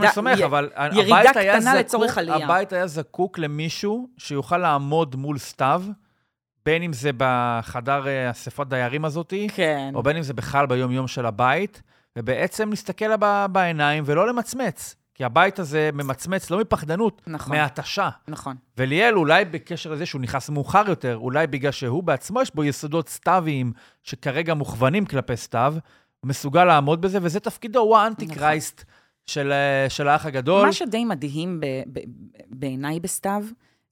ירידה... קטנה לצורך עלייה. הבית היה זקוק למישהו שיוכל לעמוד מול סתיו, בין אם זה בחדר אספת דיירים הזאתי, כן. או בין אם זה בכלל ביום-יום של הבית, ובעצם להסתכל לה בעיניים ולא למצמץ. כי הבית הזה ממצמץ לא מפחדנות, נכון. מהתשה. נכון. וליאל, אולי בקשר לזה שהוא נכנס מאוחר יותר, אולי בגלל שהוא בעצמו יש בו יסודות סתיוויים שכרגע מוכוונים כלפי סתיו, הוא מסוגל לעמוד בזה, וזה תפקידו, הוא האנטי נכון. קרייסט של, אה, של האח הגדול. מה שדי מדהים ב- ב- בעיניי בסתיו,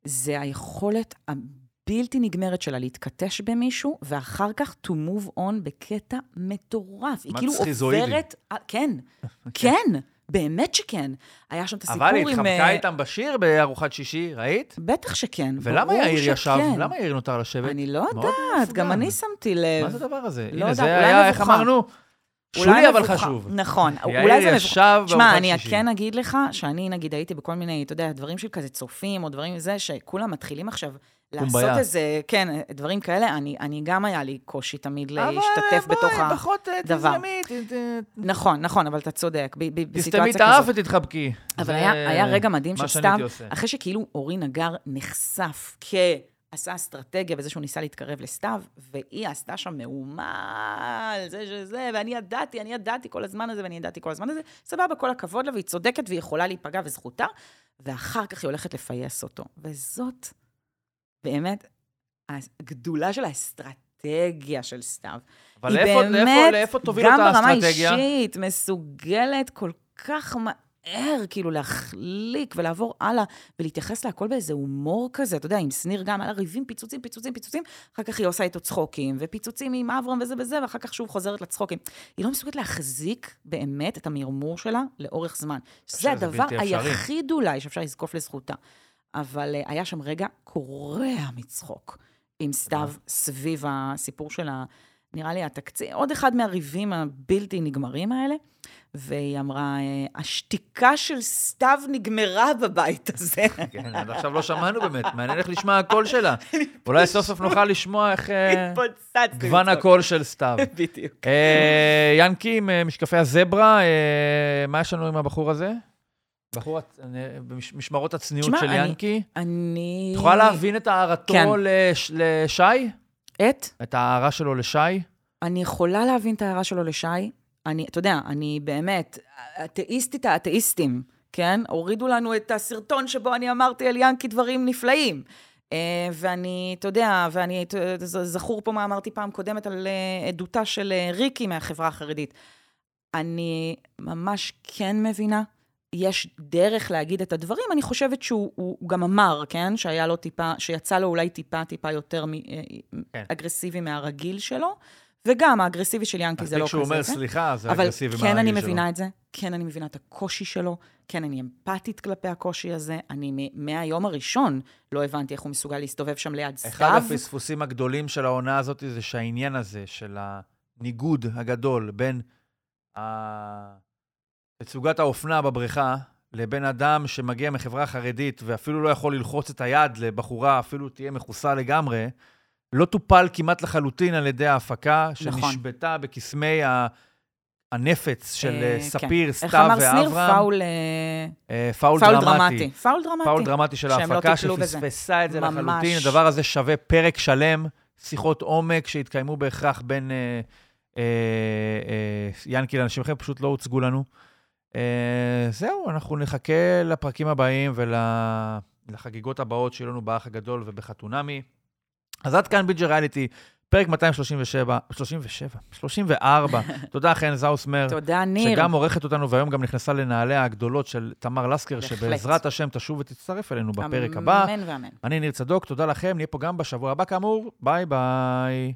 זה היכולת הבלתי נגמרת שלה להתכתש במישהו, ואחר כך to move on בקטע מטורף. היא כאילו. עוברת... אה, כן, כן, באמת שכן. היה שם את הסיפור אבל עם... היא התחמקה אה, איתם בשיר בארוחת שישי, ראית? בטח שכן. ולמה יאיר ישב? למה יאיר נותר לשבת? אני לא יודעת, גם. אני שמתי לב. מה זה הדבר הזה? לא הנה, זה היה, איך. אמרנו? שולי אבל. חשוב. נכון, אולי זה מבוכה. ישב שמע, אני. כן אגיד לך שאני, נגיד, הייתי בכל מיני, אתה יודע, דברים של כזה צופים, או דברים מזה, שכולם מתחילים עכשיו לעשות קומביה. איזה, כן, דברים כאלה. אני, אני גם היה לי קושי תמיד אבל להשתתף בתוך בואי, ה... פחות אה, דבר. תזרמי, ת- ת- נכון, נכון, אבל אתה צודק, ב- ב- תסתמי בסיטואציה את כזאת. האף ותתחבקי. אבל זה היה, היה רגע מדהים עושה. אחרי שכאילו אורי נגר נחשף כעשה אסטרטגיה בזה שהוא ניסה להתקרב לסתיו, והיא עשתה שם מהומה על זה שזה, ואני ידעתי, אני ידעתי כל הזמן הזה, ואני ידעתי כל הזמן הזה, סבבה, כל הכבוד לה, והיא צודקת והיא יכולה להיפגע וזכותה, ואחר כך היא הולכת לפייס אותו. וזאת באמת הגדולה של האסטרטגיה של סתיו. אבל לאיפה- לאיפה- באמת, לאיפה תוביל אותה גם ברמה האסטרטגיה? אישית, מסוגלת כל כך מהר, כאילו, להחליק ולעבור הלאה, ולהתייחס להכל באיזה הומור כזה, אתה יודע, עם שניר גם, על הריבים, פיצוצים, פיצוצים, פיצוצים, אחר כך היא עושה איתו צחוקים, ופיצוצים עם אברהם וזה וזה, ואחר כך שוב חוזרת לצחוקים. היא לא מסוגלת להחזיק באמת את המרמור שלה לאורך זמן. זה שזה הדבר. היחיד אולי שאפשר לזקוף לזכותה. אבל uh, היה שם רגע קורע מצחוק עם סתיו סביב הסיפור של ה... נראה לי התקציב, עוד אחד מהריבים הבלתי נגמרים האלה, והיא אמרה, אה, השתיקה של סתיו נגמרה בבית הזה. כן, עד עכשיו לא שמענו באמת, מעניין איך לשמוע הקול שלה. אולי סוף סוף נוכל לשמוע איך... אה. גוון. הקול של סתיו. בדיוק. אה, ינקי עם אה, משקפי הזברה, אה, מה יש לנו עם הבחור הזה? בחור, אה, במשמרות הצניעות של ינקי. אני... את יכולה להבין את הערתו כן. לש- לשי? את? את ההערה שלו לשי? אני יכולה להבין את ההערה שלו לשי. אני, אתה יודע, אני באמת, אתאיסטית האתאיסטים, כן? הורידו לנו את הסרטון שבו אני אמרתי על ינקי דברים נפלאים. Uh, ואני, אתה יודע, ואני, זכור פה מה אמרתי פעם קודמת על uh, עדותה של uh, ריקי מהחברה החרדית. אני ממש כן מבינה, יש דרך להגיד את הדברים, אני חושבת שהוא הוא, גם אמר, כן? שהיה לו טיפה, שיצא לו אולי טיפה, טיפה יותר מ, כן. אגרסיבי מהרגיל שלו, וגם האגרסיבי של ינקי זה לא כזה. אומר כן? סליחה, זה אבל אגרסיבי כן, אני מהרגיל שלו. מבינה את זה, כן, אני מבינה את הקושי שלו, כן, אני אמפתית כלפי הקושי הזה. אני מ- מהיום הראשון לא הבנתי איך הוא מסוגל להסתובב שם ליד סתיו. אחד הפספוסים הגדולים של העונה הזאת זה שהעניין הזה של הניגוד הגדול בין ה- תצוגת האופנה בבריכה לבין אדם שמגיע מחברה חרדית ואפילו לא יכול ללחוץ את היד לבחורה, אפילו תהיה מכוסה לגמרי, לא טופל כמעט לחלוטין על ידי ההפקה, נכון. שנשבתה בקסמי ה... הנפץ של אה, אה, כן. ספיר, איך סתיו אמר שניר? ואברהם. פאול, אה, אה, פאול פאול דרמטי. דרמטי. פאול דרמטי. פאול דרמטי של לא ההפקה, בזה. שפספסה את זה ממש. לחלוטין. הדבר הזה שווה פרק שלם, שיחות עומק שהתקיימו בהכרח בין אה, אה, אה, ינקי לאנשים אחרים, פשוט לא הוצגו לנו. אה, זהו, אנחנו נחכה לפרקים הבאים ולחגיגות הבאות שיהיו לנו באח הגדול ובחתונמי. אז עד כאן בינג' ריאליטי, פרק 237, 37, 34. תודה, חן זאוסמר. תודה, ניר. שגם עורכת אותנו, והיום גם נכנסה לנעליה הגדולות של תמר לסקר, בהחלט. שבעזרת השם תשוב ותצטרף אלינו בפרק הבא. אמן ואמן. אני ניר צדוק, תודה לכם, נהיה פה גם בשבוע הבא כאמור, ביי ביי.